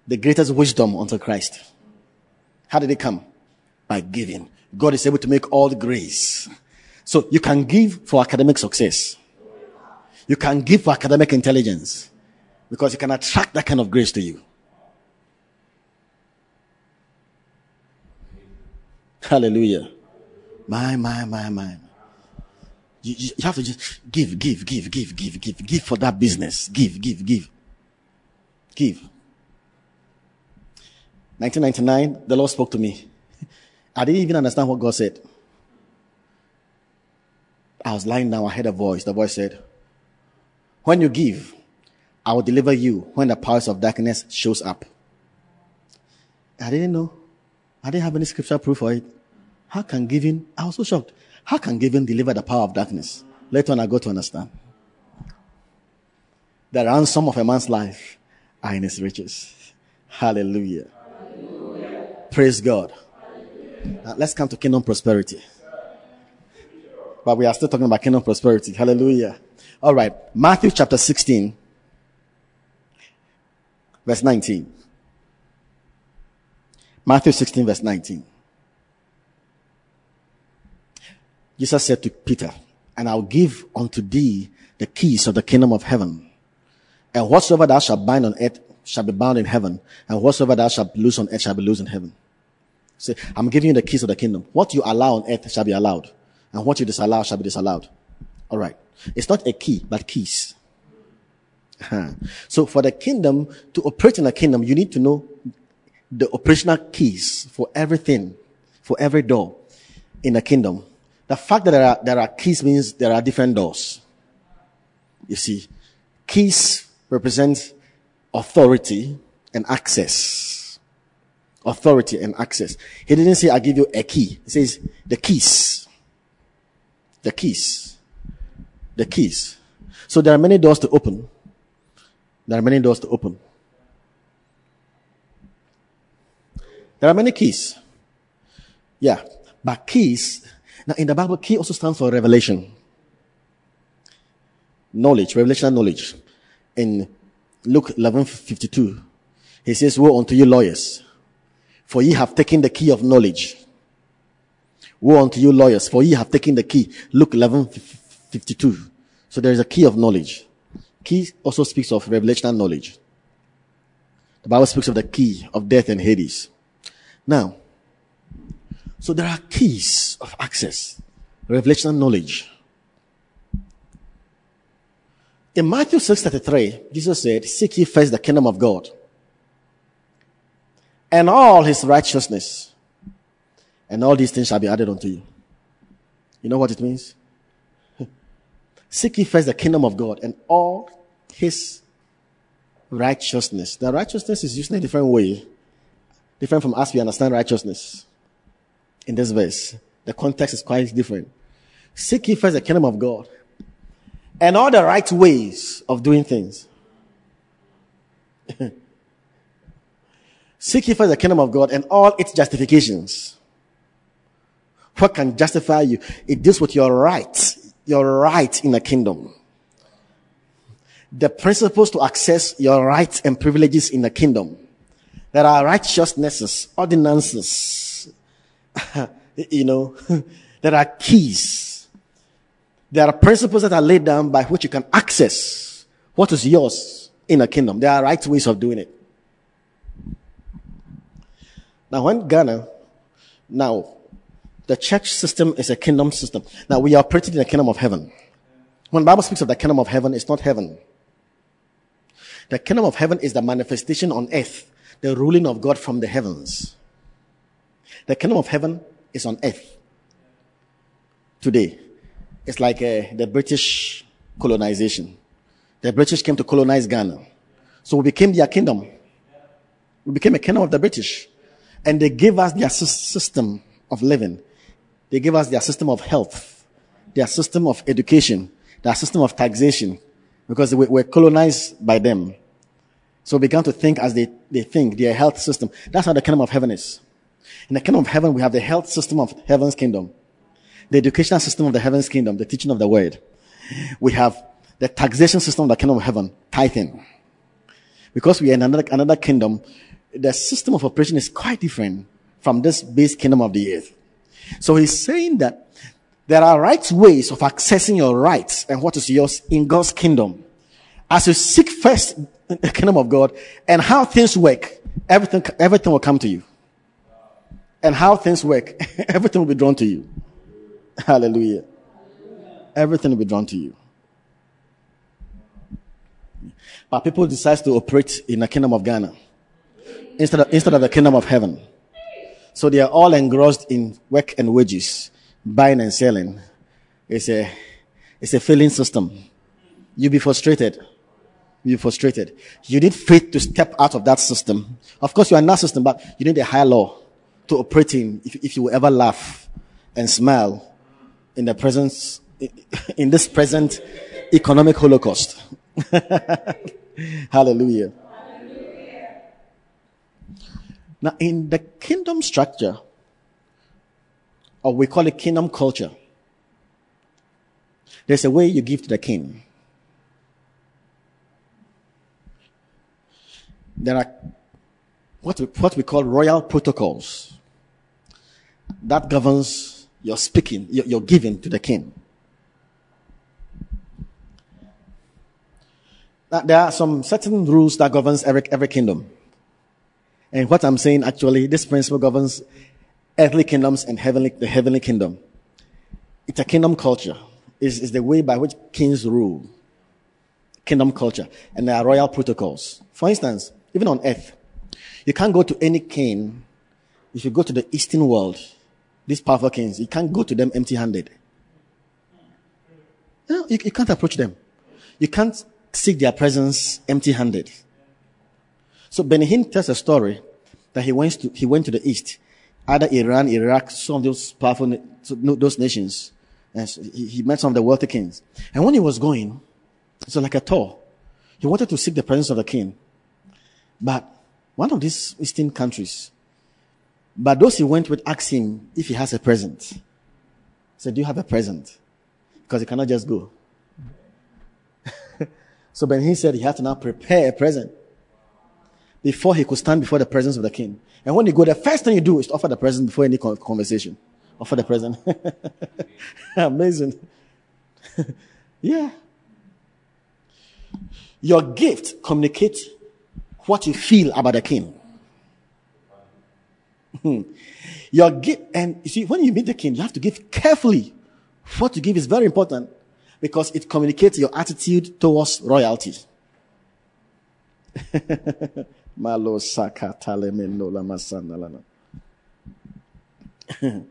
the greatest wisdom unto Christ. How did it come? By giving. God is able to make all the grace. So you can give for academic success. You can give for academic intelligence because you can attract that kind of grace to you. Hallelujah. My, my, my, my. You, you, have to just give, give, give, give, give, give, give for that business. Give, give, give. Give. 1999, the Lord spoke to me. I didn't even understand what God said. I was lying down, I heard a voice. The voice said, When you give, I will deliver you when the powers of darkness shows up. I didn't know. I didn't have any scripture proof for it. How can giving, I was so shocked. How can giving deliver the power of darkness? Later on, I got to understand. The ransom of a man's life are in his riches. Hallelujah. Hallelujah. Praise God. Now, let's come to kingdom prosperity. But we are still talking about kingdom prosperity. Hallelujah. All right. Matthew chapter 16, verse 19. Matthew 16, verse 19. Jesus said to Peter, And I'll give unto thee the keys of the kingdom of heaven. And whatsoever thou shalt bind on earth shall be bound in heaven, and whatsoever thou shalt loose on earth shall be loosed in heaven. Say, I'm giving you the keys of the kingdom. What you allow on earth shall be allowed, and what you disallow shall be disallowed. All right. It's not a key, but keys. So for the kingdom to operate in the kingdom, you need to know the operational keys for everything, for every door in the kingdom. The fact that there are, there are keys means there are different doors. You see, keys represent authority and access. Authority and access. He didn't say, I give you a key. He says, the keys. The keys. The keys. So there are many doors to open. There are many doors to open. There are many keys. Yeah. But keys, now in the Bible, key also stands for revelation. Knowledge, revelation knowledge. In Luke 11, 52, he says, woe unto you lawyers, for ye have taken the key of knowledge. Woe unto you lawyers, for ye have taken the key. Luke 11, 52. So there is a key of knowledge. Key also speaks of revelational knowledge. The Bible speaks of the key of death and Hades. Now, so there are keys of access, revelational knowledge. In Matthew 6:33, Jesus said, "Seek ye first the kingdom of God and all his righteousness, and all these things shall be added unto you." You know what it means? Seek ye first the kingdom of God and all his righteousness. The righteousness is used in a different way, different from us we understand righteousness. In this verse, the context is quite different. Seek ye first the kingdom of God and all the right ways of doing things. Seek ye first the kingdom of God and all its justifications. What can justify you? It deals with your right, your right in the kingdom. The principles to access your rights and privileges in the kingdom. There are righteousnesses, ordinances, you know, there are keys there are principles that are laid down by which you can access what is yours in a kingdom. There are right ways of doing it. Now, when Ghana, now, the church system is a kingdom system. Now, we are operating in the kingdom of heaven. When the Bible speaks of the kingdom of heaven, it's not heaven. The kingdom of heaven is the manifestation on earth, the ruling of God from the heavens. The kingdom of heaven is on earth today. It's like uh, the British colonization. The British came to colonize Ghana. So we became their kingdom. We became a kingdom of the British. And they gave us their system of living. They gave us their system of health, their system of education, their system of taxation, because we were colonized by them. So we began to think as they, they think, their health system. That's how the kingdom of heaven is. In the kingdom of heaven, we have the health system of heaven's kingdom the educational system of the heaven's kingdom, the teaching of the word. We have the taxation system of the kingdom of heaven, tithing. Because we are in another, another kingdom, the system of operation is quite different from this base kingdom of the earth. So he's saying that there are right ways of accessing your rights and what is yours in God's kingdom. As you seek first the kingdom of God and how things work, everything, everything will come to you. And how things work, everything will be drawn to you. Hallelujah. Everything will be drawn to you. But people decide to operate in the kingdom of Ghana. instead of, instead of the kingdom of heaven. So they are all engrossed in work and wages, buying and selling. It's a, it's a failing system. You'll be frustrated. You'll be frustrated. You need faith to step out of that system. Of course, you are that system, but you need a higher law to operate in if, if you will ever laugh and smile in the presence, in this present economic holocaust. Hallelujah. Now, in the kingdom structure, or we call it kingdom culture, there's a way you give to the king. There are what we, what we call royal protocols that governs your speaking, your, your giving to the king. Now, there are some certain rules that governs every, every kingdom. And what I'm saying actually, this principle governs earthly kingdoms and heavenly, the heavenly kingdom. It's a kingdom culture. It's, it's the way by which kings rule. Kingdom culture. And there are royal protocols. For instance, even on earth, you can't go to any king. If you go to the eastern world, these powerful kings, you can't go to them empty handed. You, you, you can't approach them. You can't seek their presence empty handed. So Benny Hinn tells a story that he went to, he went to the east, either Iran, Iraq, some of those powerful, those nations. And he, he met some of the wealthy kings. And when he was going, so like a tour, he wanted to seek the presence of the king. But one of these eastern countries, but those he went with asked him if he has a present. He said, do you have a present? Because he cannot just go. so Benny said he had to now prepare a present before he could stand before the presence of the king. And when you go, the first thing you do is to offer the present before any conversation. Offer the present. Amazing. yeah. Your gift communicates what you feel about the king. Hmm. Your gift, and you see, when you meet the king, you have to give carefully. What you give is very important because it communicates your attitude towards royalty. Malo menola masanalana.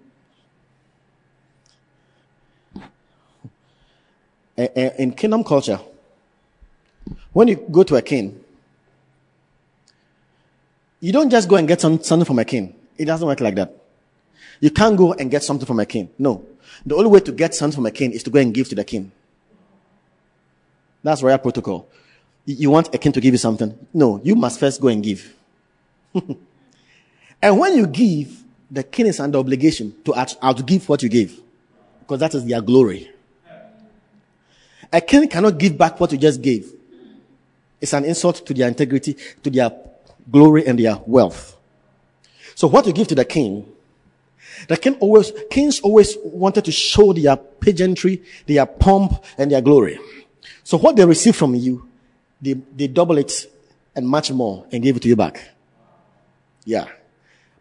Eh, eh, in kingdom culture, when you go to a king, you don't just go and get something from a king. It doesn't work like that. You can't go and get something from a king. No. The only way to get something from a king is to go and give to the king. That's royal protocol. You want a king to give you something? No, you must first go and give. and when you give, the king is under obligation to outgive what you gave. Because that is their glory. A king cannot give back what you just gave. It's an insult to their integrity, to their glory and their wealth. So what you give to the king, the king always, kings always wanted to show their pageantry, their pomp and their glory. So what they receive from you, they, they double it and much more and give it to you back. Yeah.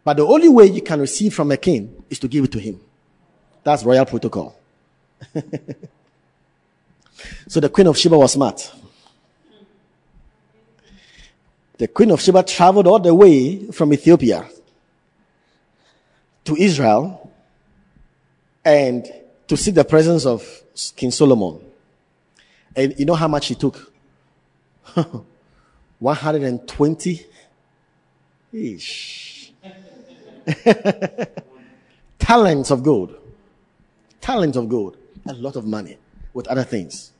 But the only way you can receive from a king is to give it to him. That's royal protocol. so the queen of Sheba was smart. The queen of Sheba traveled all the way from Ethiopia to Israel and to see the presence of King Solomon. And you know how much he took? 120 ish. Talents of gold. Talents of gold. A lot of money with other things.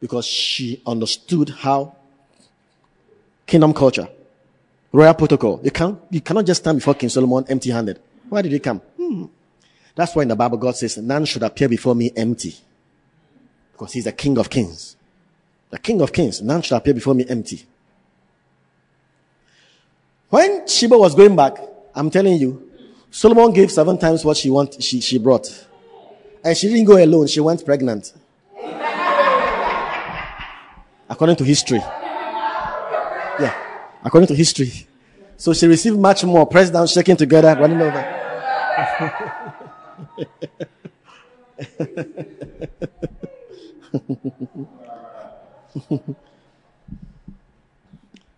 Because she understood how kingdom culture, royal protocol. You can't, you cannot just stand before King Solomon empty handed. Why did he come? Hmm. That's why in the Bible God says, none should appear before me empty. Because he's the king of kings the King of Kings, none shall appear before me empty. When Sheba was going back, I'm telling you, Solomon gave seven times what she want, she, she brought. And she didn't go alone, she went pregnant. according to history. Yeah, according to history. So she received much more, pressed down, shaking together, running over.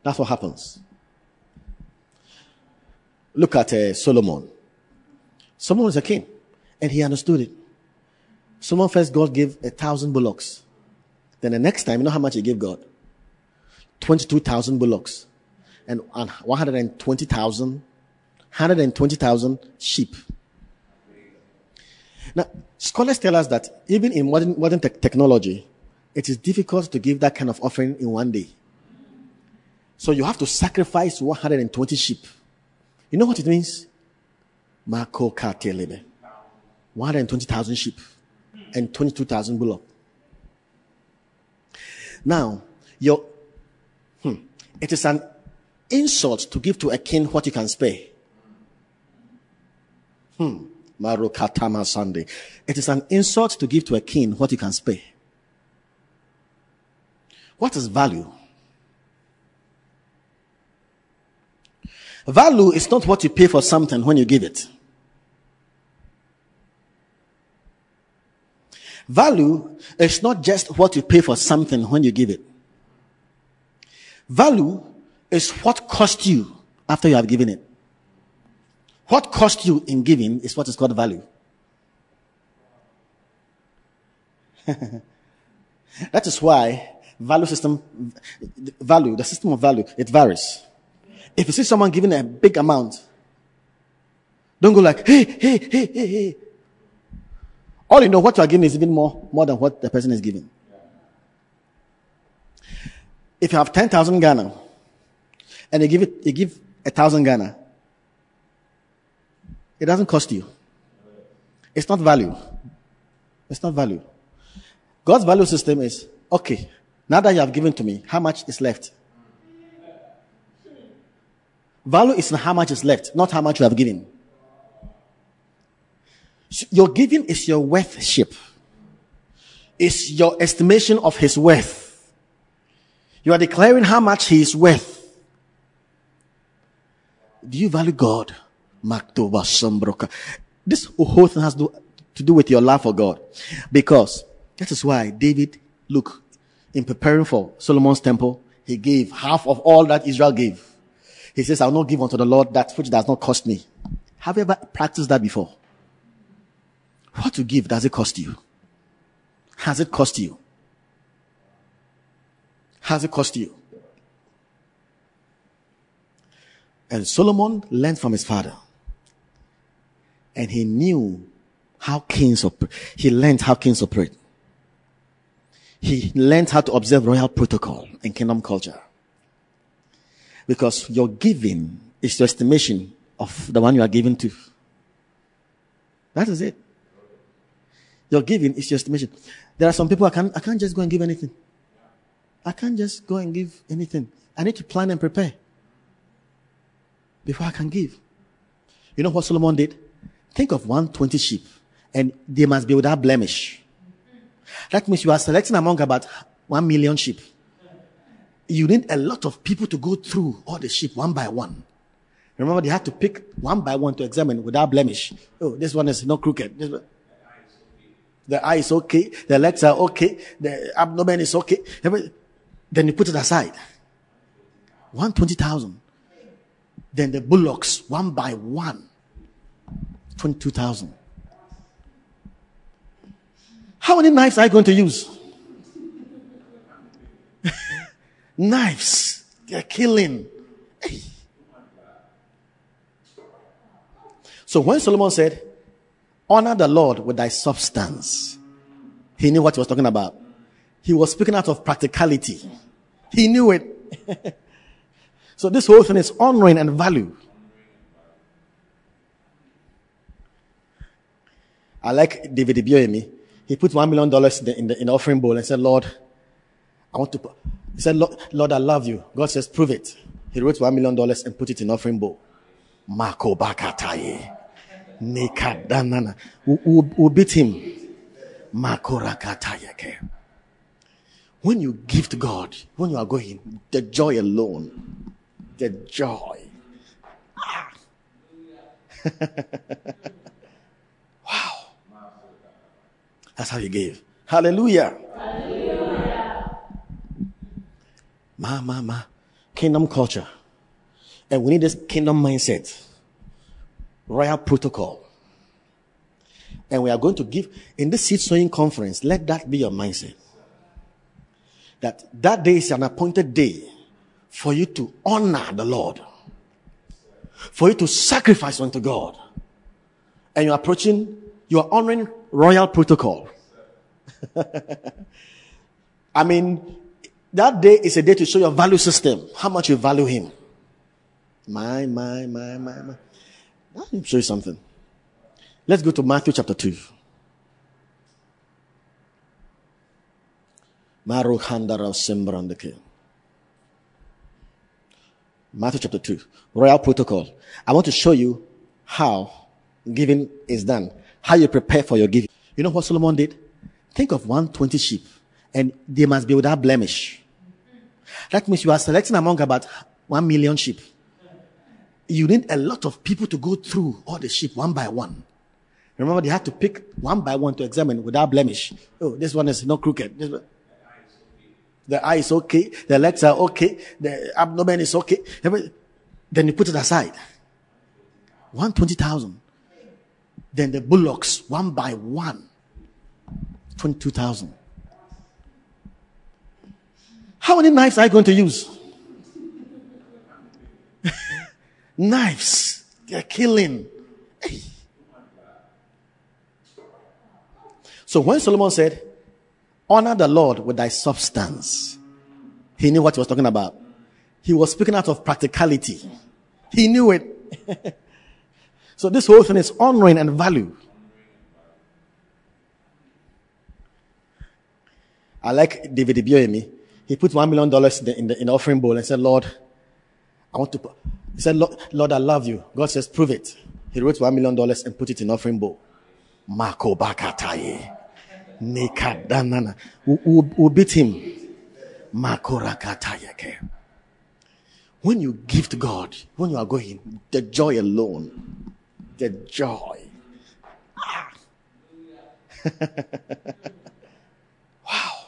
That's what happens. Look at uh, Solomon. Solomon was a king, and he understood it. Solomon first, God gave a thousand bullocks. Then the next time, you know how much he gave God? 22,000 bullocks and 120,000, 120,000 sheep. Now, scholars tell us that even in modern, modern te- technology, it is difficult to give that kind of offering in one day. So you have to sacrifice 120 sheep. You know what it means? Marco 120,000 sheep and 22,000 bullock. Now, your, hmm, it is an insult to give to a king what you can spare. Hmm. Marukatama Sunday. It is an insult to give to a king what you can spare. What is value? Value is not what you pay for something when you give it. Value is not just what you pay for something when you give it. Value is what cost you after you have given it. What cost you in giving is what is called value. that is why value system, value, the system of value, it varies. If you see someone giving a big amount, don't go like, hey, hey, hey, hey, hey. All you know, what you are giving is even more, more than what the person is giving. If you have 10,000 Ghana and you give it, you give a thousand Ghana, it doesn't cost you. It's not value. It's not value. God's value system is, okay, now that you have given to me, how much is left? Value is how much is left, not how much you have given. Your giving is your worthship. It's your estimation of his worth. You are declaring how much he is worth. Do you value God? This whole thing has to do with your love for God. Because that is why David, look, in preparing for Solomon's temple, he gave half of all that Israel gave. He says, I'll not give unto the Lord that which does not cost me. Have you ever practiced that before? What to give does it cost you? Has it cost you? Has it cost you? And Solomon learned from his father. And he knew how kings operate. He learned how kings operate. He learned how to observe royal protocol and kingdom culture. Because your giving is your estimation of the one you are giving to. That is it. Your giving is your estimation. There are some people I can't, I can't just go and give anything. I can't just go and give anything. I need to plan and prepare before I can give. You know what Solomon did? Think of 120 sheep and they must be without blemish. That means you are selecting among about 1 million sheep. You need a lot of people to go through all the sheep one by one. Remember, they had to pick one by one to examine without blemish. Oh, this one is not crooked. This one. The eye is okay. The legs are okay. The abdomen is okay. Then you put it aside. 120,000. Then the bullocks, one by one. 22,000. How many knives are you going to use? knives. They're killing. Hey. So when Solomon said, Honor the Lord with thy substance. He knew what he was talking about. He was speaking out of practicality. He knew it. so this whole thing is honoring and value. I like David Ibiyeomie. He put one million dollars in the, in the, in the offering bowl and said, Lord, I want to put, he said, Lord, Lord, I love you. God says, prove it. He wrote one million dollars and put it in offering bowl. Marco Bakataye. Nekadanana. We'll, beat him. When you give to God, when you are going, the joy alone, the joy. Ah. wow. That's how you gave. Hallelujah. Hallelujah. Ma, ma, ma. Kingdom culture. And we need this kingdom mindset. royal protocol. And we are going to give in this seed sowing conference, let that be your mindset. That that day is an appointed day for you to honor the Lord, for you to sacrifice unto God. And you're approaching, you are honoring royal protocol. I mean, that day is a day to show your value system, how much you value Him. My, my, my, my, my. Let me show you something. Let's go to Matthew chapter 2. Matthew chapter 2. Royal protocol. I want to show you how giving is done. How you prepare for your giving. You know what Solomon did? Think of 120 sheep and they must be without blemish. That means you are selecting among about 1 million sheep. You need a lot of people to go through all the sheep one by one. Remember, they had to pick one by one to examine without blemish. Oh, this one is not crooked. This one. The eye is okay. The legs are okay. The abdomen is okay. Then you put it aside. 120,000. Then the bullocks, one by one. 22,000. How many knives are you going to use? knives. They're killing. Hey. So when Solomon said, honor the Lord with thy substance, he knew what he was talking about. He was speaking out of practicality. He knew it. so this whole thing is honoring and value. I like David Ibiyeomie. He put one million dollars in the, in the, in the offering bowl and said, Lord, I want to put, he said, Lord, Lord, I love you. God says, prove it. He wrote one million dollars and put it in offering bowl. Marco Bakataye. Nekadanana. We'll beat him. Marco Rakataye. When you give to God, when you are going, the joy alone, the joy. Ah. wow.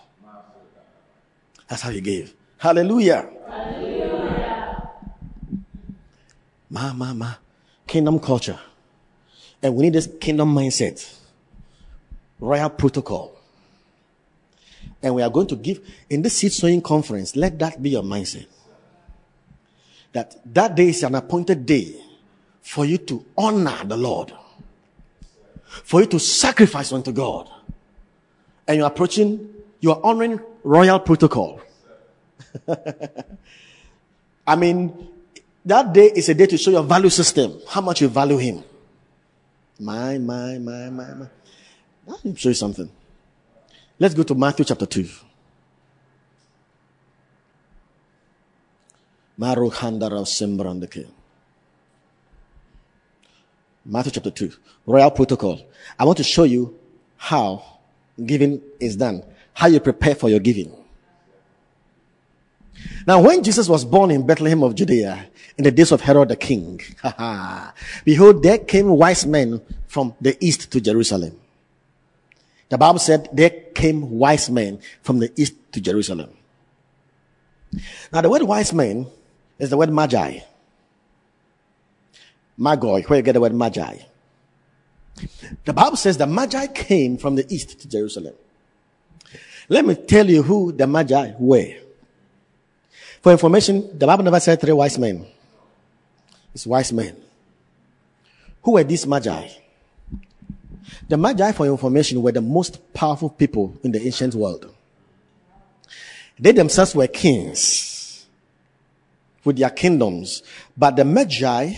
That's how you give. Hallelujah. Hallelujah. Ma, ma, ma. Kingdom culture. And we need this kingdom mindset. Royal protocol. And we are going to give, in this seed sowing conference, let that be your mindset. That that day is an appointed day for you to honor the Lord. For you to sacrifice unto God. And you're approaching, you are honoring royal protocol. I mean, that day is a day to show your value system, how much you value Him. My, my, my, my, my. Let me show you something. Let's go to Matthew chapter 2. Matthew chapter 2. Royal protocol. I want to show you how giving is done. How you prepare for your giving. Now, when Jesus was born in Bethlehem of Judea, in the days of Herod the king, behold, there came wise men from the east to Jerusalem. The Bible said there came wise men from the east to Jerusalem. Now, the word wise men is the word magi. Magoi, where you get the word magi. The Bible says the magi came from the east to Jerusalem. Let me tell you who the magi were. For information, the Bible never said three wise men. It's wise men. Who were these magi? The magi, for information, were the most powerful people in the ancient world. They themselves were kings with their kingdoms, but the magi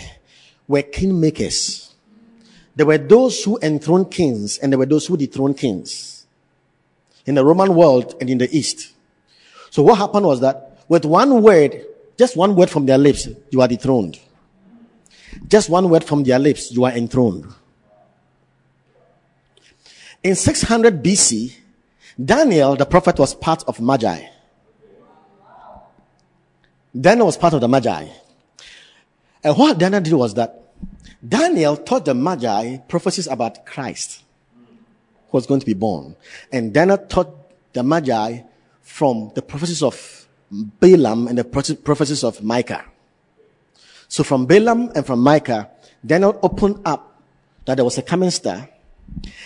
were kingmakers. There were those who enthroned kings and there were those who dethroned kings in the Roman world and in the East. So what happened was that with one word, just one word from their lips, you are dethroned. Just one word from their lips, you are enthroned. In 600 BC, Daniel, the prophet, was part of Magi. Daniel was part of the Magi. And what Daniel did was that Daniel taught the Magi prophecies about Christ who was going to be born. And Daniel taught the Magi from the prophecies of Balaam and the prophecies of Micah. So from Balaam and from Micah, Daniel opened up that there was a coming star.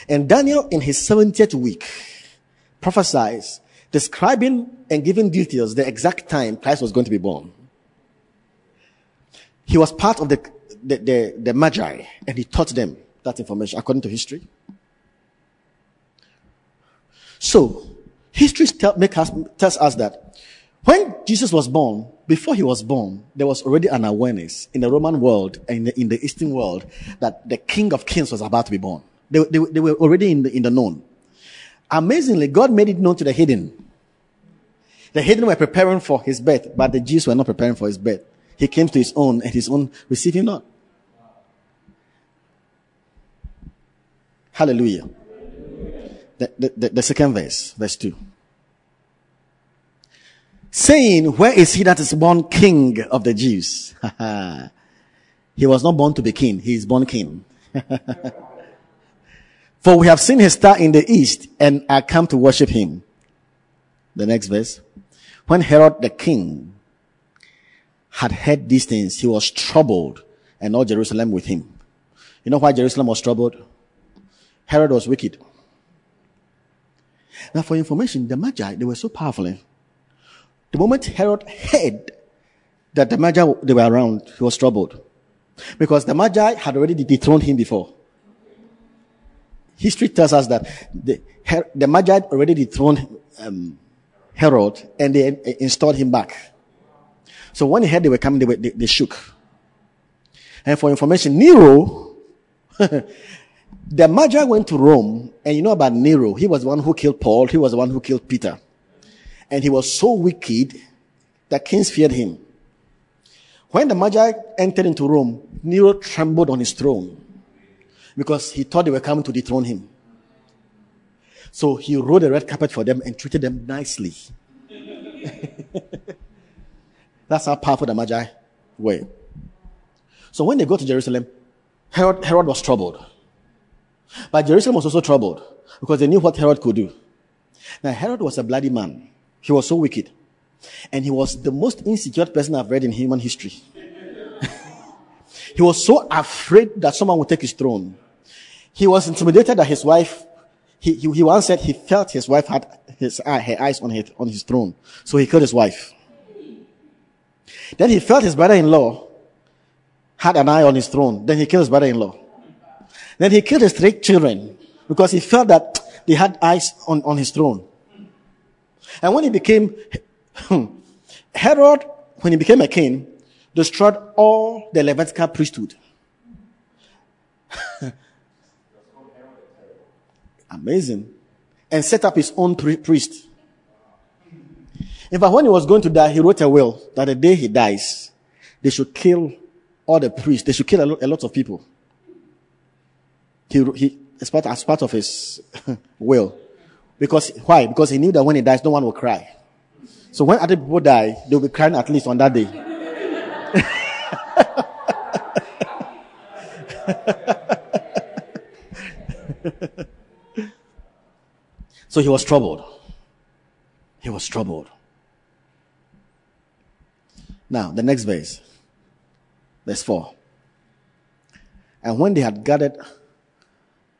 And Daniel, in his 70th week, prophesies, describing and giving details the exact time Christ was going to be born. He was part of the, the, the, the Magi, and he taught them that information according to history. So, history tell, make us, tells us that when Jesus was born, before he was born, there was already an awareness in the Roman world and in the, in the Eastern world that the King of Kings was about to be born. They, they, they were already in the, in the known. Amazingly, God made it known to the hidden. The hidden were preparing for his birth, but the Jews were not preparing for his birth. He came to his own, and his own received him not. Hallelujah. The, the, the, the second verse, verse 2 saying, Where is he that is born king of the Jews? he was not born to be king, he is born king. For we have seen his star in the east and are come to worship him. The next verse. When Herod the king had heard these things, he was troubled and all Jerusalem with him. You know why Jerusalem was troubled? Herod was wicked. Now for information, the Magi, they were so powerful. Eh? The moment Herod heard that the Magi they were around, he was troubled. Because the Magi had already dethroned him before. History tells us that the, the Magi already dethroned um, Herod and they installed him back. So when he heard they were coming, they, were, they, they shook. And for information, Nero, the Magi went to Rome, and you know about Nero. He was the one who killed Paul. He was the one who killed Peter. And he was so wicked that kings feared him. When the Magi entered into Rome, Nero trembled on his throne because he thought they were coming to dethrone him. So he rolled a red carpet for them and treated them nicely. That's how powerful the Magi were. So when they go to Jerusalem, Herod, Herod was troubled. But Jerusalem was also troubled because they knew what Herod could do. Now, Herod was a bloody man. He was so wicked. And he was the most insecure person I've read in human history. he was so afraid that someone would take his throne. He was intimidated that his wife, he, he, he once said he felt his wife had his her eyes on his, on his throne. So he killed his wife. Then he felt his brother-in-law had an eye on his throne. Then he killed his brother-in-law. Then he killed his three children because he felt that they had eyes on, on his throne. And when he became, Herod, when he became a king, destroyed all the Levitical priesthood. Amazing. And set up his own priest. In fact, when he was going to die, he wrote a will that the day he dies, they should kill all the priests. They should kill a lot, a lot of people. He, he, as part, as part of his will. Because, why? Because he knew that when he dies, no one will cry. So when other people die, they'll be crying at least on that day. so he was troubled. He was troubled. Now, the next verse, verse 4. And when they had gathered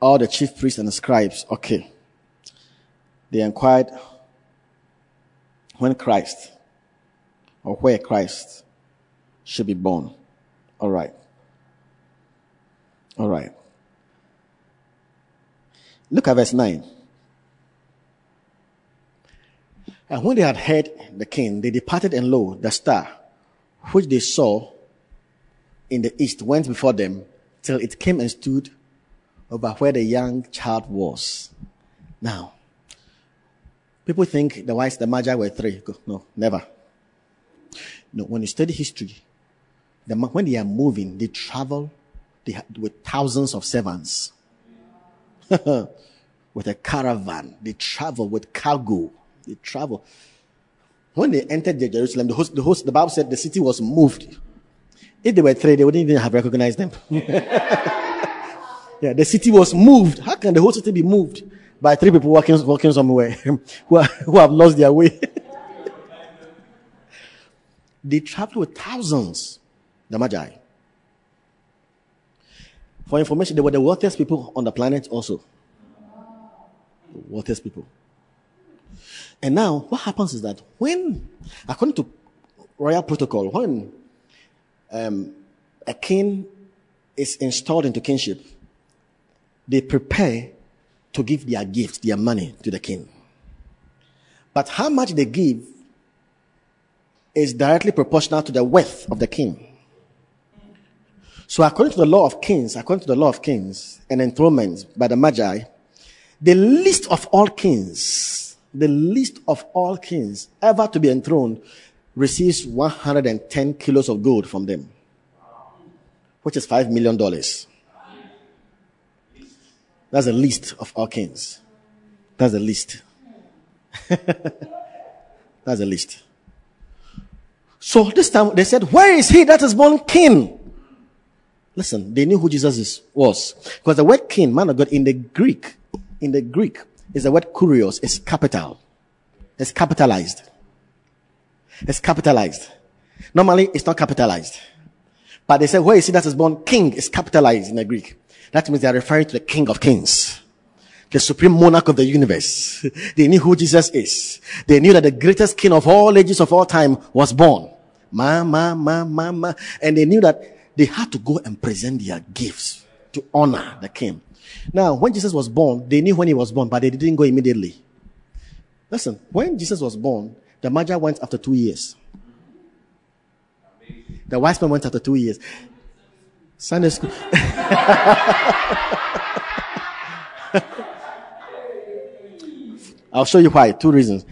all the chief priests and the scribes, okay, they inquired when Christ or where Christ should be born. All right. All right. Look at verse 9. And when they had heard the king, they departed, and lo, the star, which they saw in the east, went before them till it came and stood over where the young child was. Now, People think the wise, the Magi were three. No, never. No, when you study history, the, when they are moving, they travel they with thousands of servants. with a caravan. They travel with cargo. They travel. When they entered Jerusalem, the host, the host, the Bible said the city was moved. If they were three, they wouldn't even have recognized them. yeah, the city was moved. How can the whole city be moved? by three people walking, walking somewhere who, are, who have lost their way. they traveled with thousands, the Magi. For information, they were the wealthiest people on the planet also. The wealthiest people. And now, what happens is that when, according to royal protocol, when um, a king is installed into kingship, they prepare to give their gifts, their money to the king. But how much they give is directly proportional to the wealth of the king. So according to the law of kings, according to the law of kings and enthronements by the Magi, the least of all kings, the least of all kings ever to be enthroned receives 110 kilos of gold from them, which is $5 million. That's the least of all kings. That's the least. That's the least. So this time they said, Where is he that is born king? Listen, they knew who Jesus was. Because the word king, man of God, in the Greek, in the Greek, is the word kurios, it's capital. It's capitalized. It's capitalized. Normally, it's not capitalized. But they say, said, you see that is born king is capitalized in the Greek. That means they are referring to the king of kings. The supreme monarch of the universe. They knew who Jesus is. They knew that the greatest king of all ages of all time was born. Ma, ma, ma, ma, ma. And they knew that they had to go and present their gifts to honor the king. Now, when Jesus was born, they knew when he was born, but they didn't go immediately. Listen, when Jesus was born, the Magi went after two years. The wise men went after two years. Sunday school. I'll show you why. Two reasons.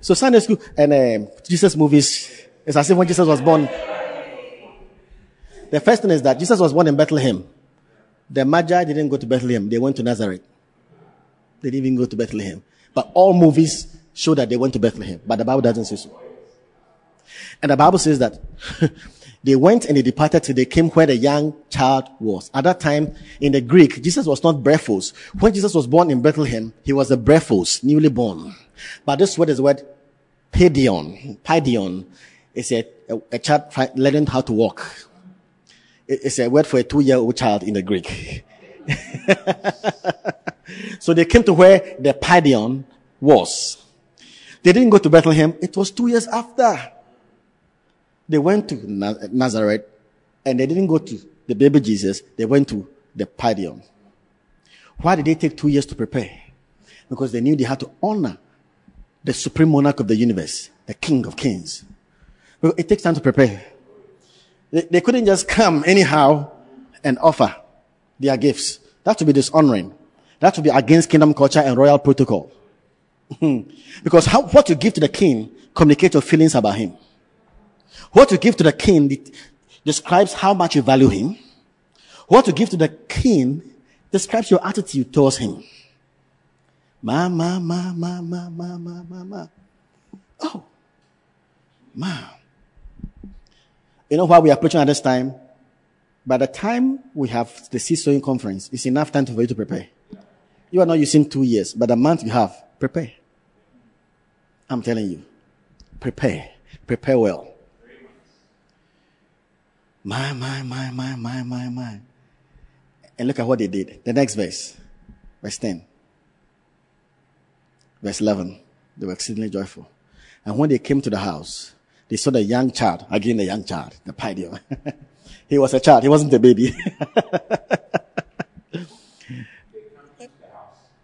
So Sunday school and um, Jesus movies, it's as if when Jesus was born, the first thing is that Jesus was born in Bethlehem. The Magi didn't go to Bethlehem. They went to Nazareth. They didn't even go to Bethlehem. But all movies show that they went to Bethlehem. But the Bible doesn't say so. And the Bible says that they went and they departed till they came where the young child was. At that time, in the Greek, Jesus was not brephos. When Jesus was born in Bethlehem, he was a brephos, newly born. But this word is the word paidion. Paidion is a, a, a child learning how to walk. It's a word for a two-year-old child in the Greek. so they came to where the Paidion was. They didn't go to Bethlehem. It was two years after. They went to Nazareth and they didn't go to the baby Jesus. They went to the Paidion. Why did they take two years to prepare? Because they knew they had to honor the supreme monarch of the universe, the king of kings. It takes time to prepare. They, they couldn't just come anyhow and offer their gifts. That would be dishonoring. That would be against kingdom culture and royal protocol. Hmm. because how, what you give to the king communicates your feelings about him. What you give to the king describes how much you value him. What you give to the king describes your attitude towards him. Ma, ma, ma, ma, ma, ma, ma, ma, ma. Oh, ma. You know why we are preaching at this time? By the time we have the seed sowing conference, it's enough time for you to prepare. You are not using two years, but the month you have, prepare. I'm telling you, prepare. Prepare well. My, my, my, my, my, my, my. And look at what they did. The next verse, verse 10. Verse 11. They were exceedingly joyful. And when they came to the house, they saw the young child, again the young child, the paidion. he was a child, he wasn't a baby.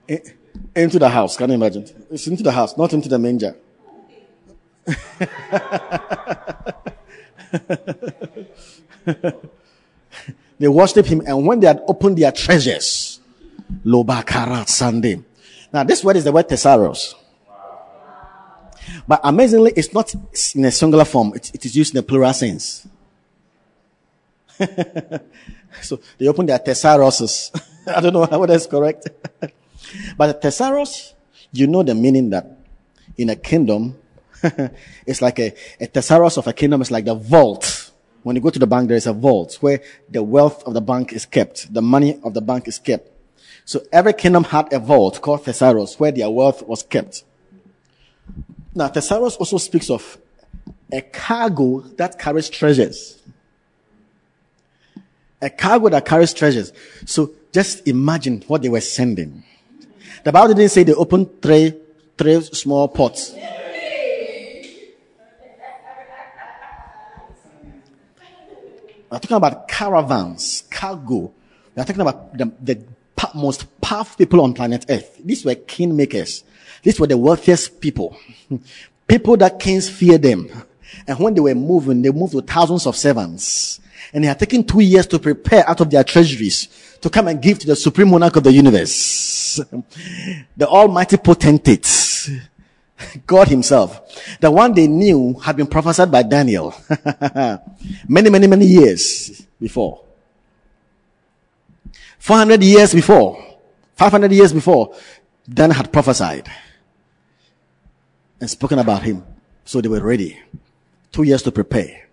into the house, can you imagine? It's into the house, not into the manger. they worshipped him, and when they had opened their treasures, Lobakarat Sunday. Now, this word is the word thesaurus. But amazingly, it's not in a singular form. It, it is used in a plural sense. so they open their thesauruses. I don't know whether that's correct. but the thesaurus, you know the meaning that in a kingdom, it's like a, a thesaurus of a kingdom is like the vault. When you go to the bank, there is a vault where the wealth of the bank is kept. The money of the bank is kept. So every kingdom had a vault called thesaurus where their wealth was kept. Now, Thesaurus also speaks of a cargo that carries treasures. A cargo that carries treasures. So just imagine what they were sending. The Bible didn't say they opened three, three small pots. We're talking about caravans, cargo. We're talking about the, the most powerful people on planet Earth. These were kingmakers. These were the wealthiest people. people that kings fear them. And when they were moving, they moved with thousands of servants. And they had taken two years to prepare out of their treasuries to come and give to the supreme monarch of the universe. The almighty potentate. God himself. The one they knew had been prophesied by Daniel many, many, many years before. 400 years before, 500 years before, Daniel had prophesied and spoken about him. So they were ready. Two years to prepare.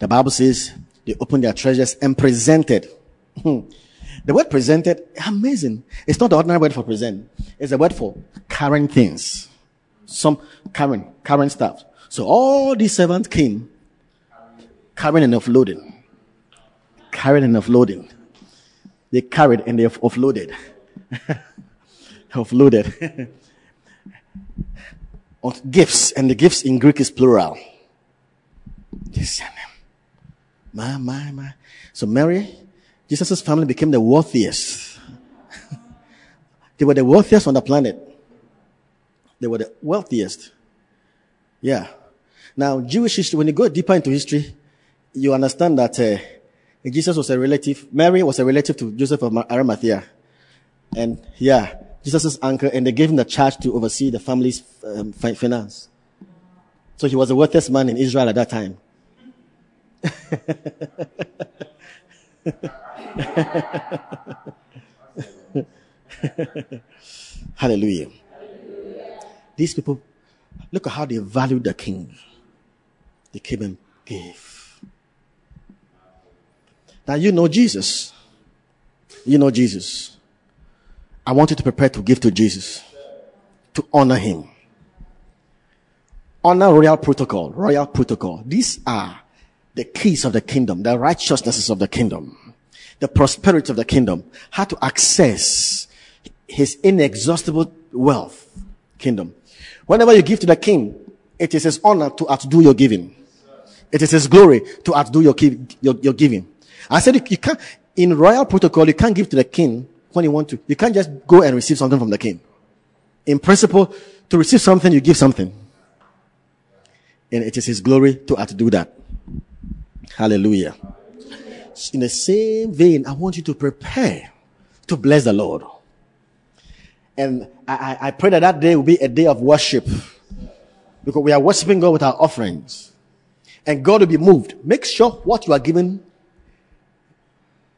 The Bible says they opened their treasures and presented. Hmm. The word presented, amazing. It's not the ordinary word for present. It's a word for carrying things. Some current, current stuff. So all these servants came carrying and offloading. Carrying and offloading. They carried and they offloaded. offloaded. gifts, and the gifts in Greek is plural. My, my, my. So Mary, Jesus' family became the wealthiest. they were the wealthiest on the planet. They were the wealthiest. Yeah. Now, Jewish history, when you go deeper into history, you understand that uh, Jesus was a relative, Mary was a relative to Joseph of Arimathea. And yeah, Jesus' uncle, and they gave him the charge to oversee the family's um, finance. So he was the wealthiest man in Israel at that time. Hallelujah. These people, look at how they valued the king. They came and gave. Now you know Jesus. You know Jesus. I want you to prepare to give to Jesus. To honor him. Honor royal protocol. Royal protocol. These are the keys of the kingdom, the righteousnesses of the kingdom, the prosperity of the kingdom, how to access his inexhaustible wealth kingdom. Whenever you give to the king, it is his honor to outdo your giving. It is his glory to outdo your, your, your giving. I said you can't, in royal protocol, you can't give to the king when you want to. You can't just go and receive something from the king. In principle, to receive something, you give something. And it is his glory to outdo that. Hallelujah. In the same vein, I want you to prepare to bless the Lord. And I, I pray that that day will be a day of worship because we are worshiping God with our offerings. And God will be moved. Make sure what you are giving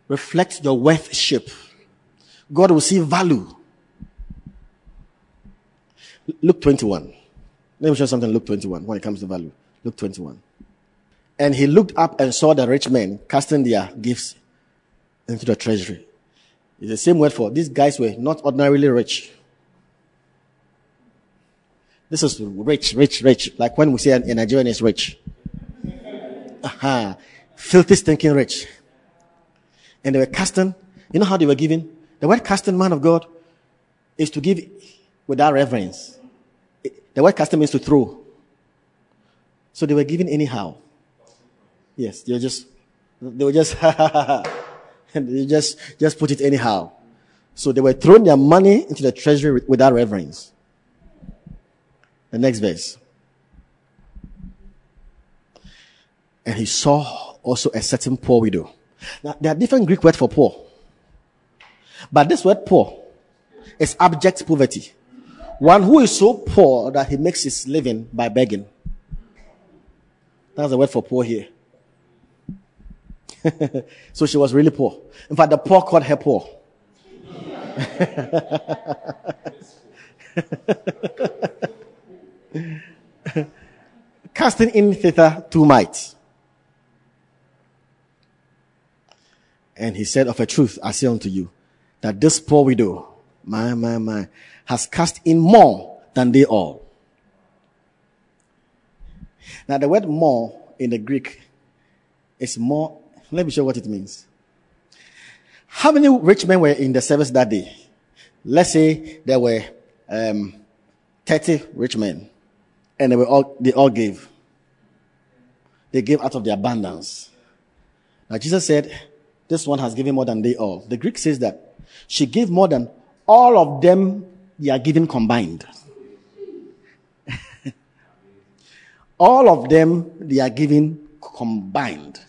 reflects your worthship. God will see value. Luke 21. Let me show you something. Luke 21 when it comes to value. Luke 21. And he looked up and saw the rich men casting their gifts into the treasury. It's the same word for these guys were not ordinarily rich. This is rich, rich, rich. Like when we say a Nigerian is rich. Aha. Filthy, stinking rich. And they were casting. You know how they were giving? The word casting, man of God, is to give without reverence. The word casting means to throw. So they were giving anyhow. Yes, they were just, they were just, and they just, just put it anyhow. So they were throwing their money into the treasury without reverence. The next verse. And he saw also a certain poor widow. Now, there are different Greek words for poor. But this word poor is abject poverty. One who is so poor that he makes his living by begging. That's the word for poor here. so she was really poor. In fact, the poor called her poor. Casting in thither two mites. And he said, Of a truth, I say unto you, that this poor widow, my, my, my, has cast in more than they all. Now, the word more in the Greek is more let me show what it means. How many rich men were in the service that day? Let's say there were um, 30 rich men and they were all they all gave. They gave out of their abundance. Now Jesus said, This one has given more than they all. The Greek says that she gave more than all of them they are giving combined. all of them they are giving combined.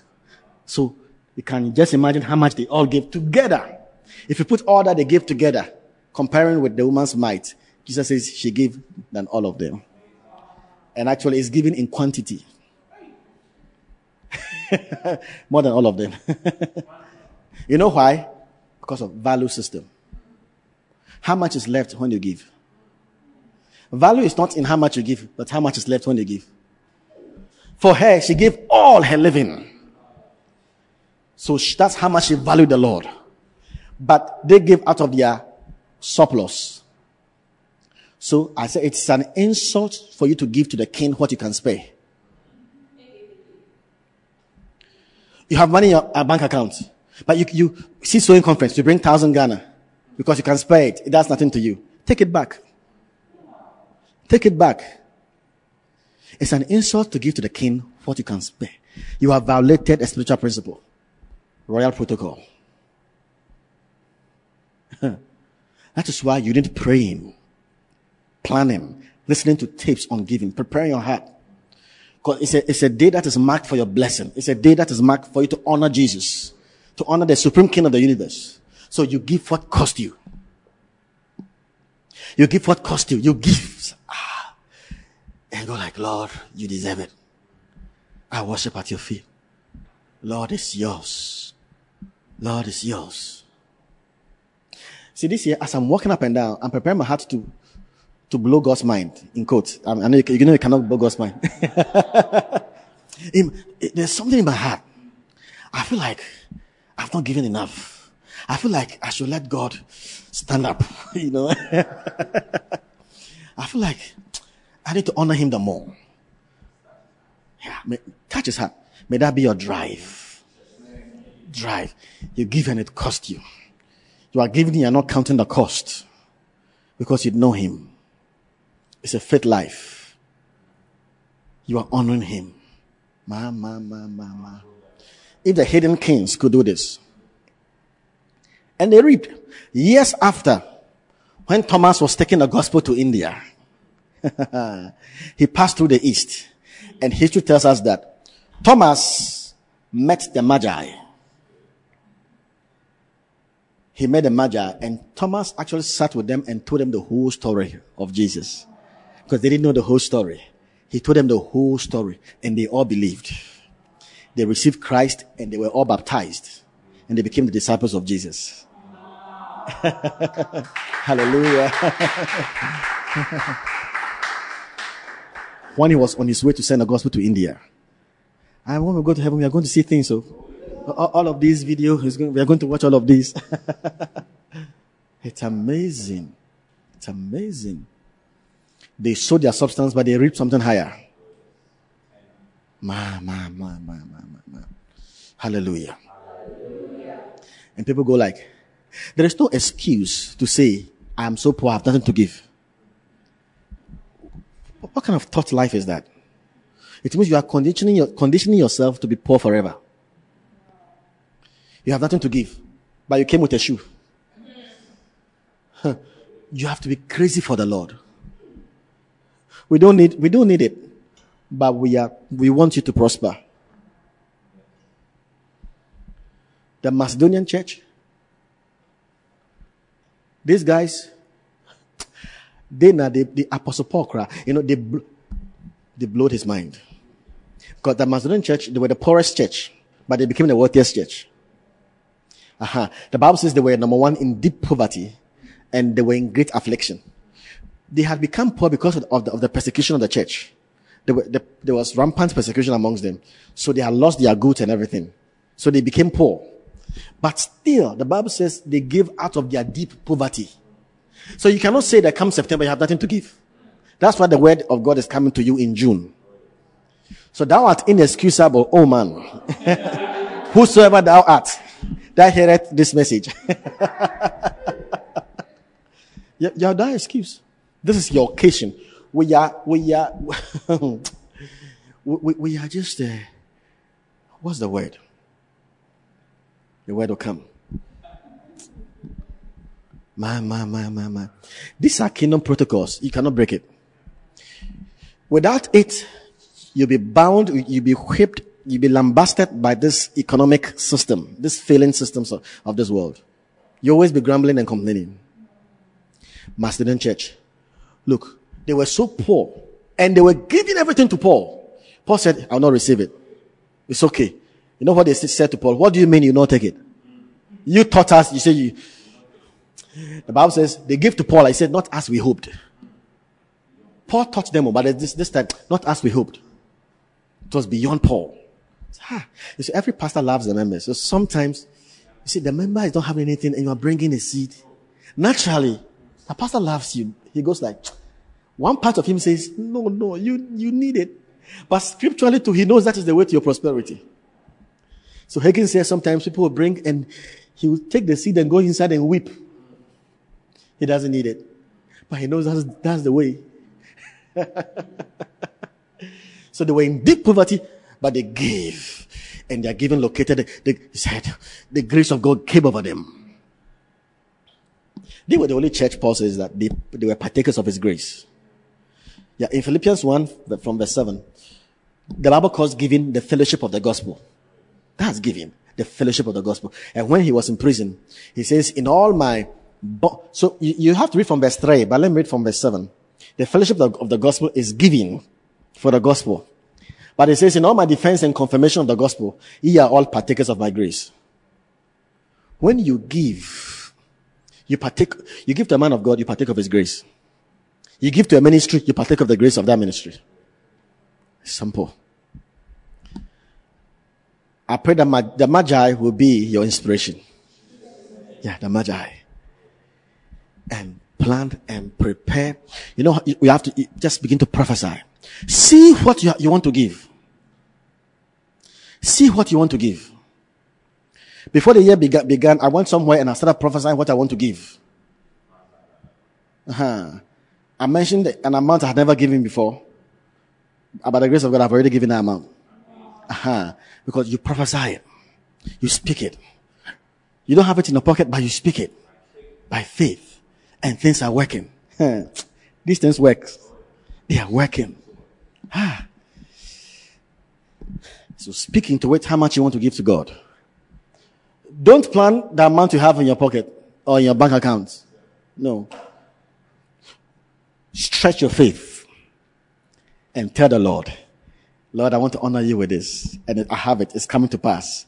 So you can just imagine how much they all gave together. If you put all that they gave together, comparing with the woman's might, Jesus says she gave than all of them. And actually, it's given in quantity. More than all of them. you know why? Because of value system. How much is left when you give? Value is not in how much you give, but how much is left when you give. For her, she gave all her living. So that's how much she valued the Lord. But they gave out of their surplus. So I said it's an insult for you to give to the king what you can spare. You have money in your uh, bank account, but you, you see sowing conference, you bring thousand Ghana because you can spare it. It does nothing to you. Take it back. Take it back. It's an insult to give to the king what you can spare. You have violated a spiritual principle, royal protocol. that is why you need praying, planning, listening to tapes on giving, preparing your heart. Because it's a, it's a day that is marked for your blessing. It's a day that is marked for you to honor Jesus, to honor the supreme king of the universe. So you give what cost you. You give what cost you. You give. Ah. And go like, Lord, you deserve it. I worship at your feet. Lord, it's yours. Lord, it's yours. See, this year, as I'm walking up and down, I'm preparing my heart to, to blow God's mind, in quotes. I, know you, you know you cannot blow God's mind. in, there's something in my heart. I feel like I've not given enough. I feel like I should let God stand up, you know. I feel like I need to honor him the more. Yeah, may, touch his heart. May that be your drive. Drive. You give and it cost you. You are giving, you are not counting the cost because you know him. It's a faith life. You are honoring him. Ma, ma, ma, ma, ma. If the hidden kings could do this, and they reaped years after when Thomas was taking the gospel to India, he passed through the east. And history tells us that Thomas met the Magi. He met the Magi and Thomas actually sat with them and told them the whole story of Jesus. Because they didn't know the whole story. He told them the whole story and they all believed. They received Christ and they were all baptized and they became the disciples of Jesus. Hallelujah. when he was on his way to send the gospel to India. And when we go to heaven, we are going to see things. Oh. So all of these videos, we are going to watch all of these. it's amazing. It's amazing. They sold their substance, but they reaped something higher. Ma, ma, ma, ma, ma, ma. Hallelujah. Hallelujah. And people go like, there is no excuse to say, I am so poor, I have nothing to give. What kind of thought life is that? It means you are conditioning, your, conditioning yourself to be poor forever. You have nothing to give, but you came with a shoe. Huh. You have to be crazy for the Lord. We don't need, we don't need it, but we are, we want you to prosper. The Macedonian church, these guys, they now the, the apostle Paul you know, they they blowed his mind. Because the Macedonian church, they were the poorest church, but they became the wealthiest church. Uh-huh. The Bible says they were number one in deep poverty and they were in great affliction. They had become poor because of, the, of the, persecution of the church. Were, the, there was rampant persecution amongst them. So they had lost their goods and everything. So they became poor. But still, the Bible says they gave out of their deep poverty. So you cannot say that come September you have nothing to give. That's why the word of God is coming to you in June. So thou art inexcusable, oh man. Whosoever thou art, that heareth this message. your, your that excuse. This is your occasion. We are, we are, we, we are just, uh, what's the word? The word will come. My, my, my, my, my. These are kingdom protocols. You cannot break it. Without it, you'll be bound, you'll be whipped, you'll be lambasted by this economic system, this failing systems of, of this world. You always be grumbling and complaining. Macedonian church. Look, they were so poor and they were giving everything to Paul. Paul said, I'll not receive it. It's okay. You know what they said to Paul? What do you mean you not take it? You taught us, you say you, the Bible says they give to Paul. I said, not as we hoped. Paul taught them, but this, this time, not as we hoped. It was beyond Paul. Ah, you see, every pastor loves the members. So sometimes, you see, the member is not having anything and you are bringing a seed. Naturally, the pastor loves you. He goes like, one part of him says, no, no, you, you need it. But scripturally too, he knows that is the way to your prosperity. So Hagin says sometimes people will bring and he will take the seed and go inside and weep. He doesn't need it. But he knows that's, that's the way. so they were in deep poverty, but they gave. And they are given located, they said, the grace of God came over them. They were the only church, says that they, they were partakers of his grace. Yeah, in Philippians 1 from verse 7, the Bible calls giving the fellowship of the gospel. That's giving the fellowship of the gospel. And when he was in prison, he says, in all my but, so you, have to read from verse 3, but let me read from verse 7. The fellowship of the, of the gospel is giving for the gospel. But it says, in all my defense and confirmation of the gospel, ye are all partakers of my grace. When you give, you partake, you give to a man of God, you partake of his grace. You give to a ministry, you partake of the grace of that ministry. Simple. I pray that the Magi will be your inspiration. Yeah, the Magi and plan and prepare. You know, you have to just begin to prophesy. See what you, you want to give. See what you want to give. Before the year began, began, I went somewhere and I started prophesying what I want to give. Uh-huh. I mentioned an amount I had never given before. By the grace of God, I've already given that amount. Uh-huh. Because you prophesy it. You speak it. You don't have it in your pocket, but you speak it. By faith and things are working. These things work. They are working. Ah. So speaking to it, how much you want to give to God. Don't plan the amount you have in your pocket or in your bank account. No. Stretch your faith and tell the Lord, Lord, I want to honor you with this. And I have it. It's coming to pass.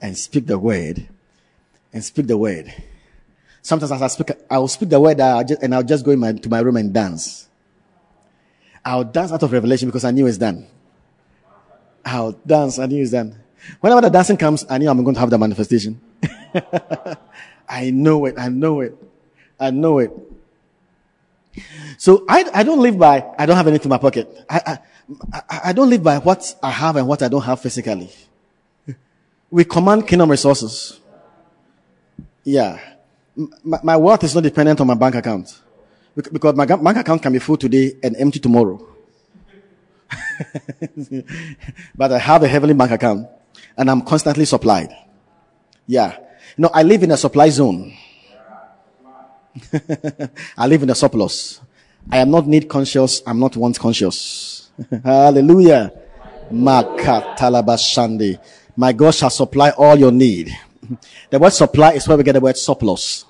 And speak the word. And speak the word. Sometimes as I speak, I will speak the word and I'll just go in my, to my room and dance. I'll dance out of revelation because I knew it's done. I'll dance, I knew it's done. Whenever the dancing comes, I knew I'm going to have the manifestation. I know it, I know it, I know it. So I, I don't live by, I don't have anything in my pocket. I, I, I don't live by what I have and what I don't have physically. We command kingdom resources. Yeah my, my wealth is not dependent on my bank account. Because my bank account can be full today and empty tomorrow. but I have a heavenly bank account and I'm constantly supplied. Yeah. You know, I live in a supply zone. I live in a surplus. I am not need conscious. I'm not want conscious. Hallelujah. My God shall supply all your need. The word supply is where we get the word surplus.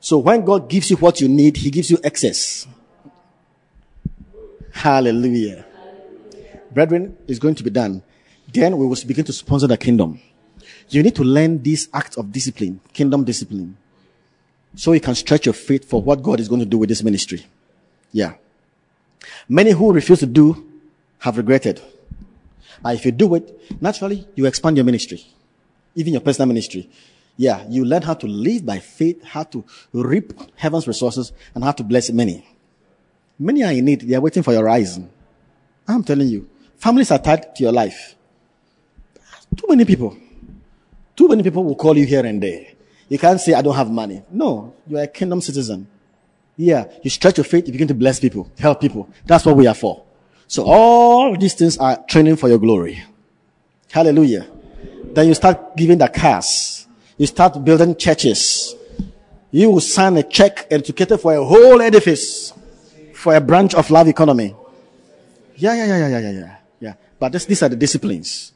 So when God gives you what you need, He gives you excess. Hallelujah. Brethren, it's going to be done. Then we will begin to sponsor the kingdom. You need to learn this act of discipline, kingdom discipline, so you can stretch your faith for what God is going to do with this ministry. Yeah. Many who refuse to do have regretted. But if you do it, naturally you expand your ministry, even your personal ministry. Yeah, you learn how to live by faith, how to reap heaven's resources, and how to bless many. Many are in need. They are waiting for your rising. I'm telling you. Families are tied to your life. Too many people. Too many people will call you here and there. You can't say, I don't have money. No, you're a kingdom citizen. Yeah, you stretch your faith, you begin to bless people, help people. That's what we are for. So all these things are training for your glory. Hallelujah. Then you start giving the cars. You start building churches. You will sign a check educated for a whole edifice for a branch of love economy. Yeah, yeah, yeah, yeah, yeah, yeah, yeah. yeah. But this, these are the disciplines.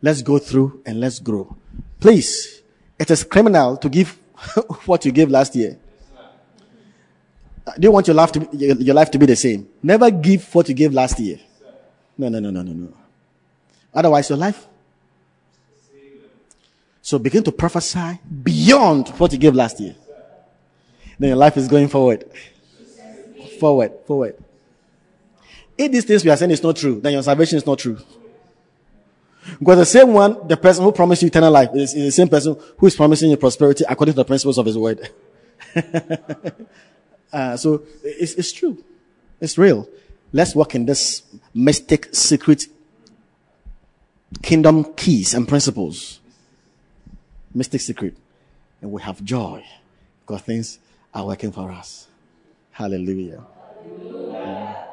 Let's go through and let's grow. Please, it is criminal to give what you gave last year. Uh, do you want your life to be, your, your life to be the same? Never give what you gave last year. No, no, no, no, no, no. Otherwise, your life. So begin to prophesy beyond what you gave last year. Then your life is going forward. Forward, forward. If these things we are saying is not true, then your salvation is not true. Because the same one, the person who promised you eternal life is, is the same person who is promising you prosperity according to the principles of his word. uh, so it's, it's true. It's real. Let's work in this mystic secret kingdom keys and principles. Mystic secret. And we have joy because things are working for us. Hallelujah. Hallelujah.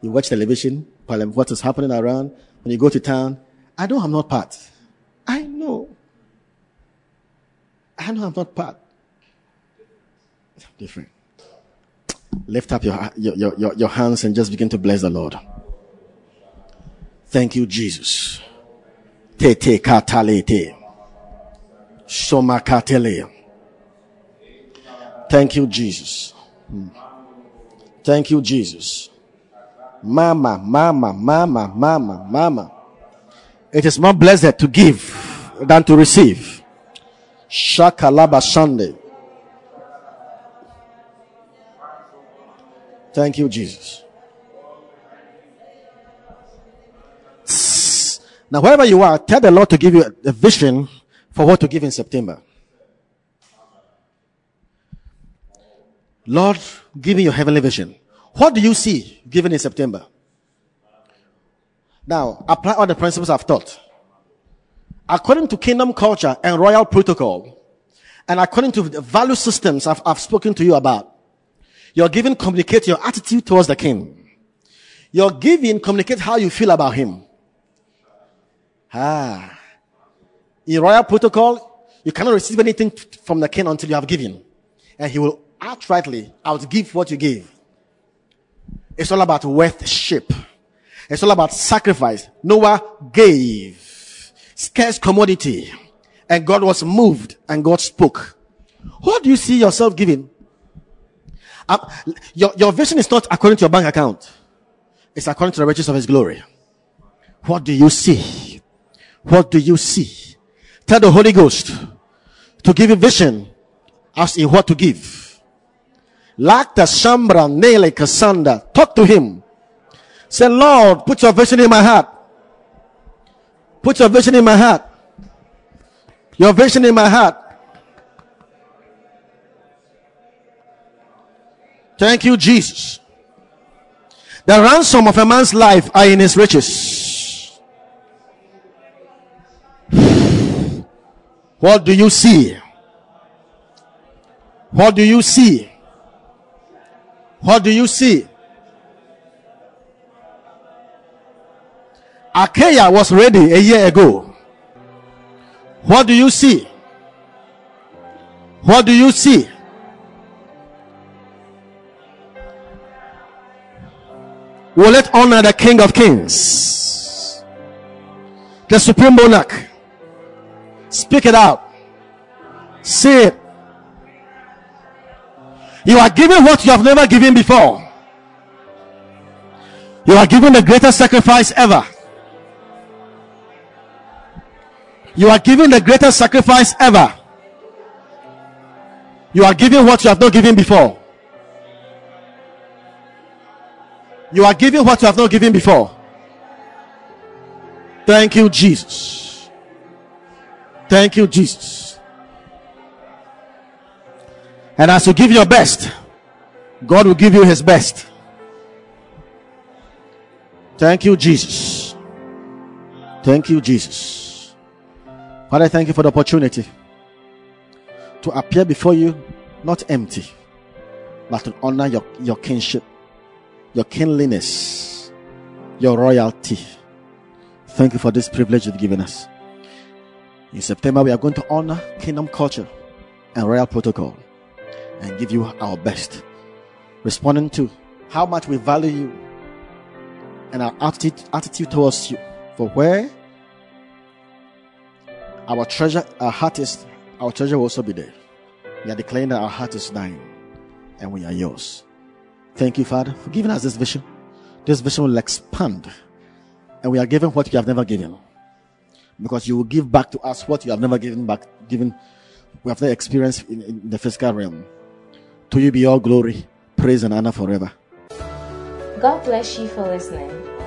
You watch television, what is happening around. When you go to town, I know I'm not part. I know. I know I'm not part. Different. Lift up your, your, your, your hands and just begin to bless the Lord. Thank you, Jesus. Te te katalete. Soma katele. Thank you, Jesus. Hmm. Thank you, Jesus. Mama, mama, mama, mama, mama. It is more blessed to give than to receive. Shakalaba Sunday. Thank you, Jesus. Now, wherever you are, tell the Lord to give you a vision for what to give in September. Lord, give me your heavenly vision. What do you see given in September? Now, apply all the principles I've taught. According to kingdom culture and royal protocol, and according to the value systems I've, I've spoken to you about, your giving communicates your attitude towards the king. Your giving communicates how you feel about him. Ah. In royal protocol, you cannot receive anything from the king until you have given. And he will outrightly outgive what you give. It's all about worship. It's all about sacrifice. Noah gave scarce commodity and God was moved and God spoke. What do you see yourself giving? Um, your, your vision is not according to your bank account. It's according to the riches of his glory. What do you see? What do you see? Tell the Holy Ghost to give you vision as in what to give. The Shambra, Nele, Cassandra. Talk to him. Say, Lord, put your vision in my heart. Put your vision in my heart. Your vision in my heart. Thank you, Jesus. The ransom of a man's life are in his riches. What do you see? What do you see? What do you see? Achaia was ready a year ago. What do you see? What do you see? Will it honor the King of Kings? The Supreme Monarch. Speak it out. Say it. You are giving what you have never given before. You are giving the greatest sacrifice ever. You are giving the greatest sacrifice ever. You are giving what you have not given before. You are giving what you have not given before. Thank you, Jesus. Thank you, Jesus. And as you give your best, God will give you his best. Thank you, Jesus. Thank you, Jesus. Father, thank you for the opportunity to appear before you not empty, but to honor your, your kinship, your kingliness, your royalty. Thank you for this privilege you've given us. In September, we are going to honor kingdom culture and royal protocol and give you our best, responding to how much we value you and our attitude, attitude towards you. For where our treasure, our heart is, our treasure will also be there. We are declaring that our heart is thine and we are yours. Thank you, Father, for giving us this vision. This vision will expand and we are given what you have never given because you will give back to us what you have never given back, given we have never experienced in, in the physical realm. To you be all glory, praise, and honor forever. God bless you for listening.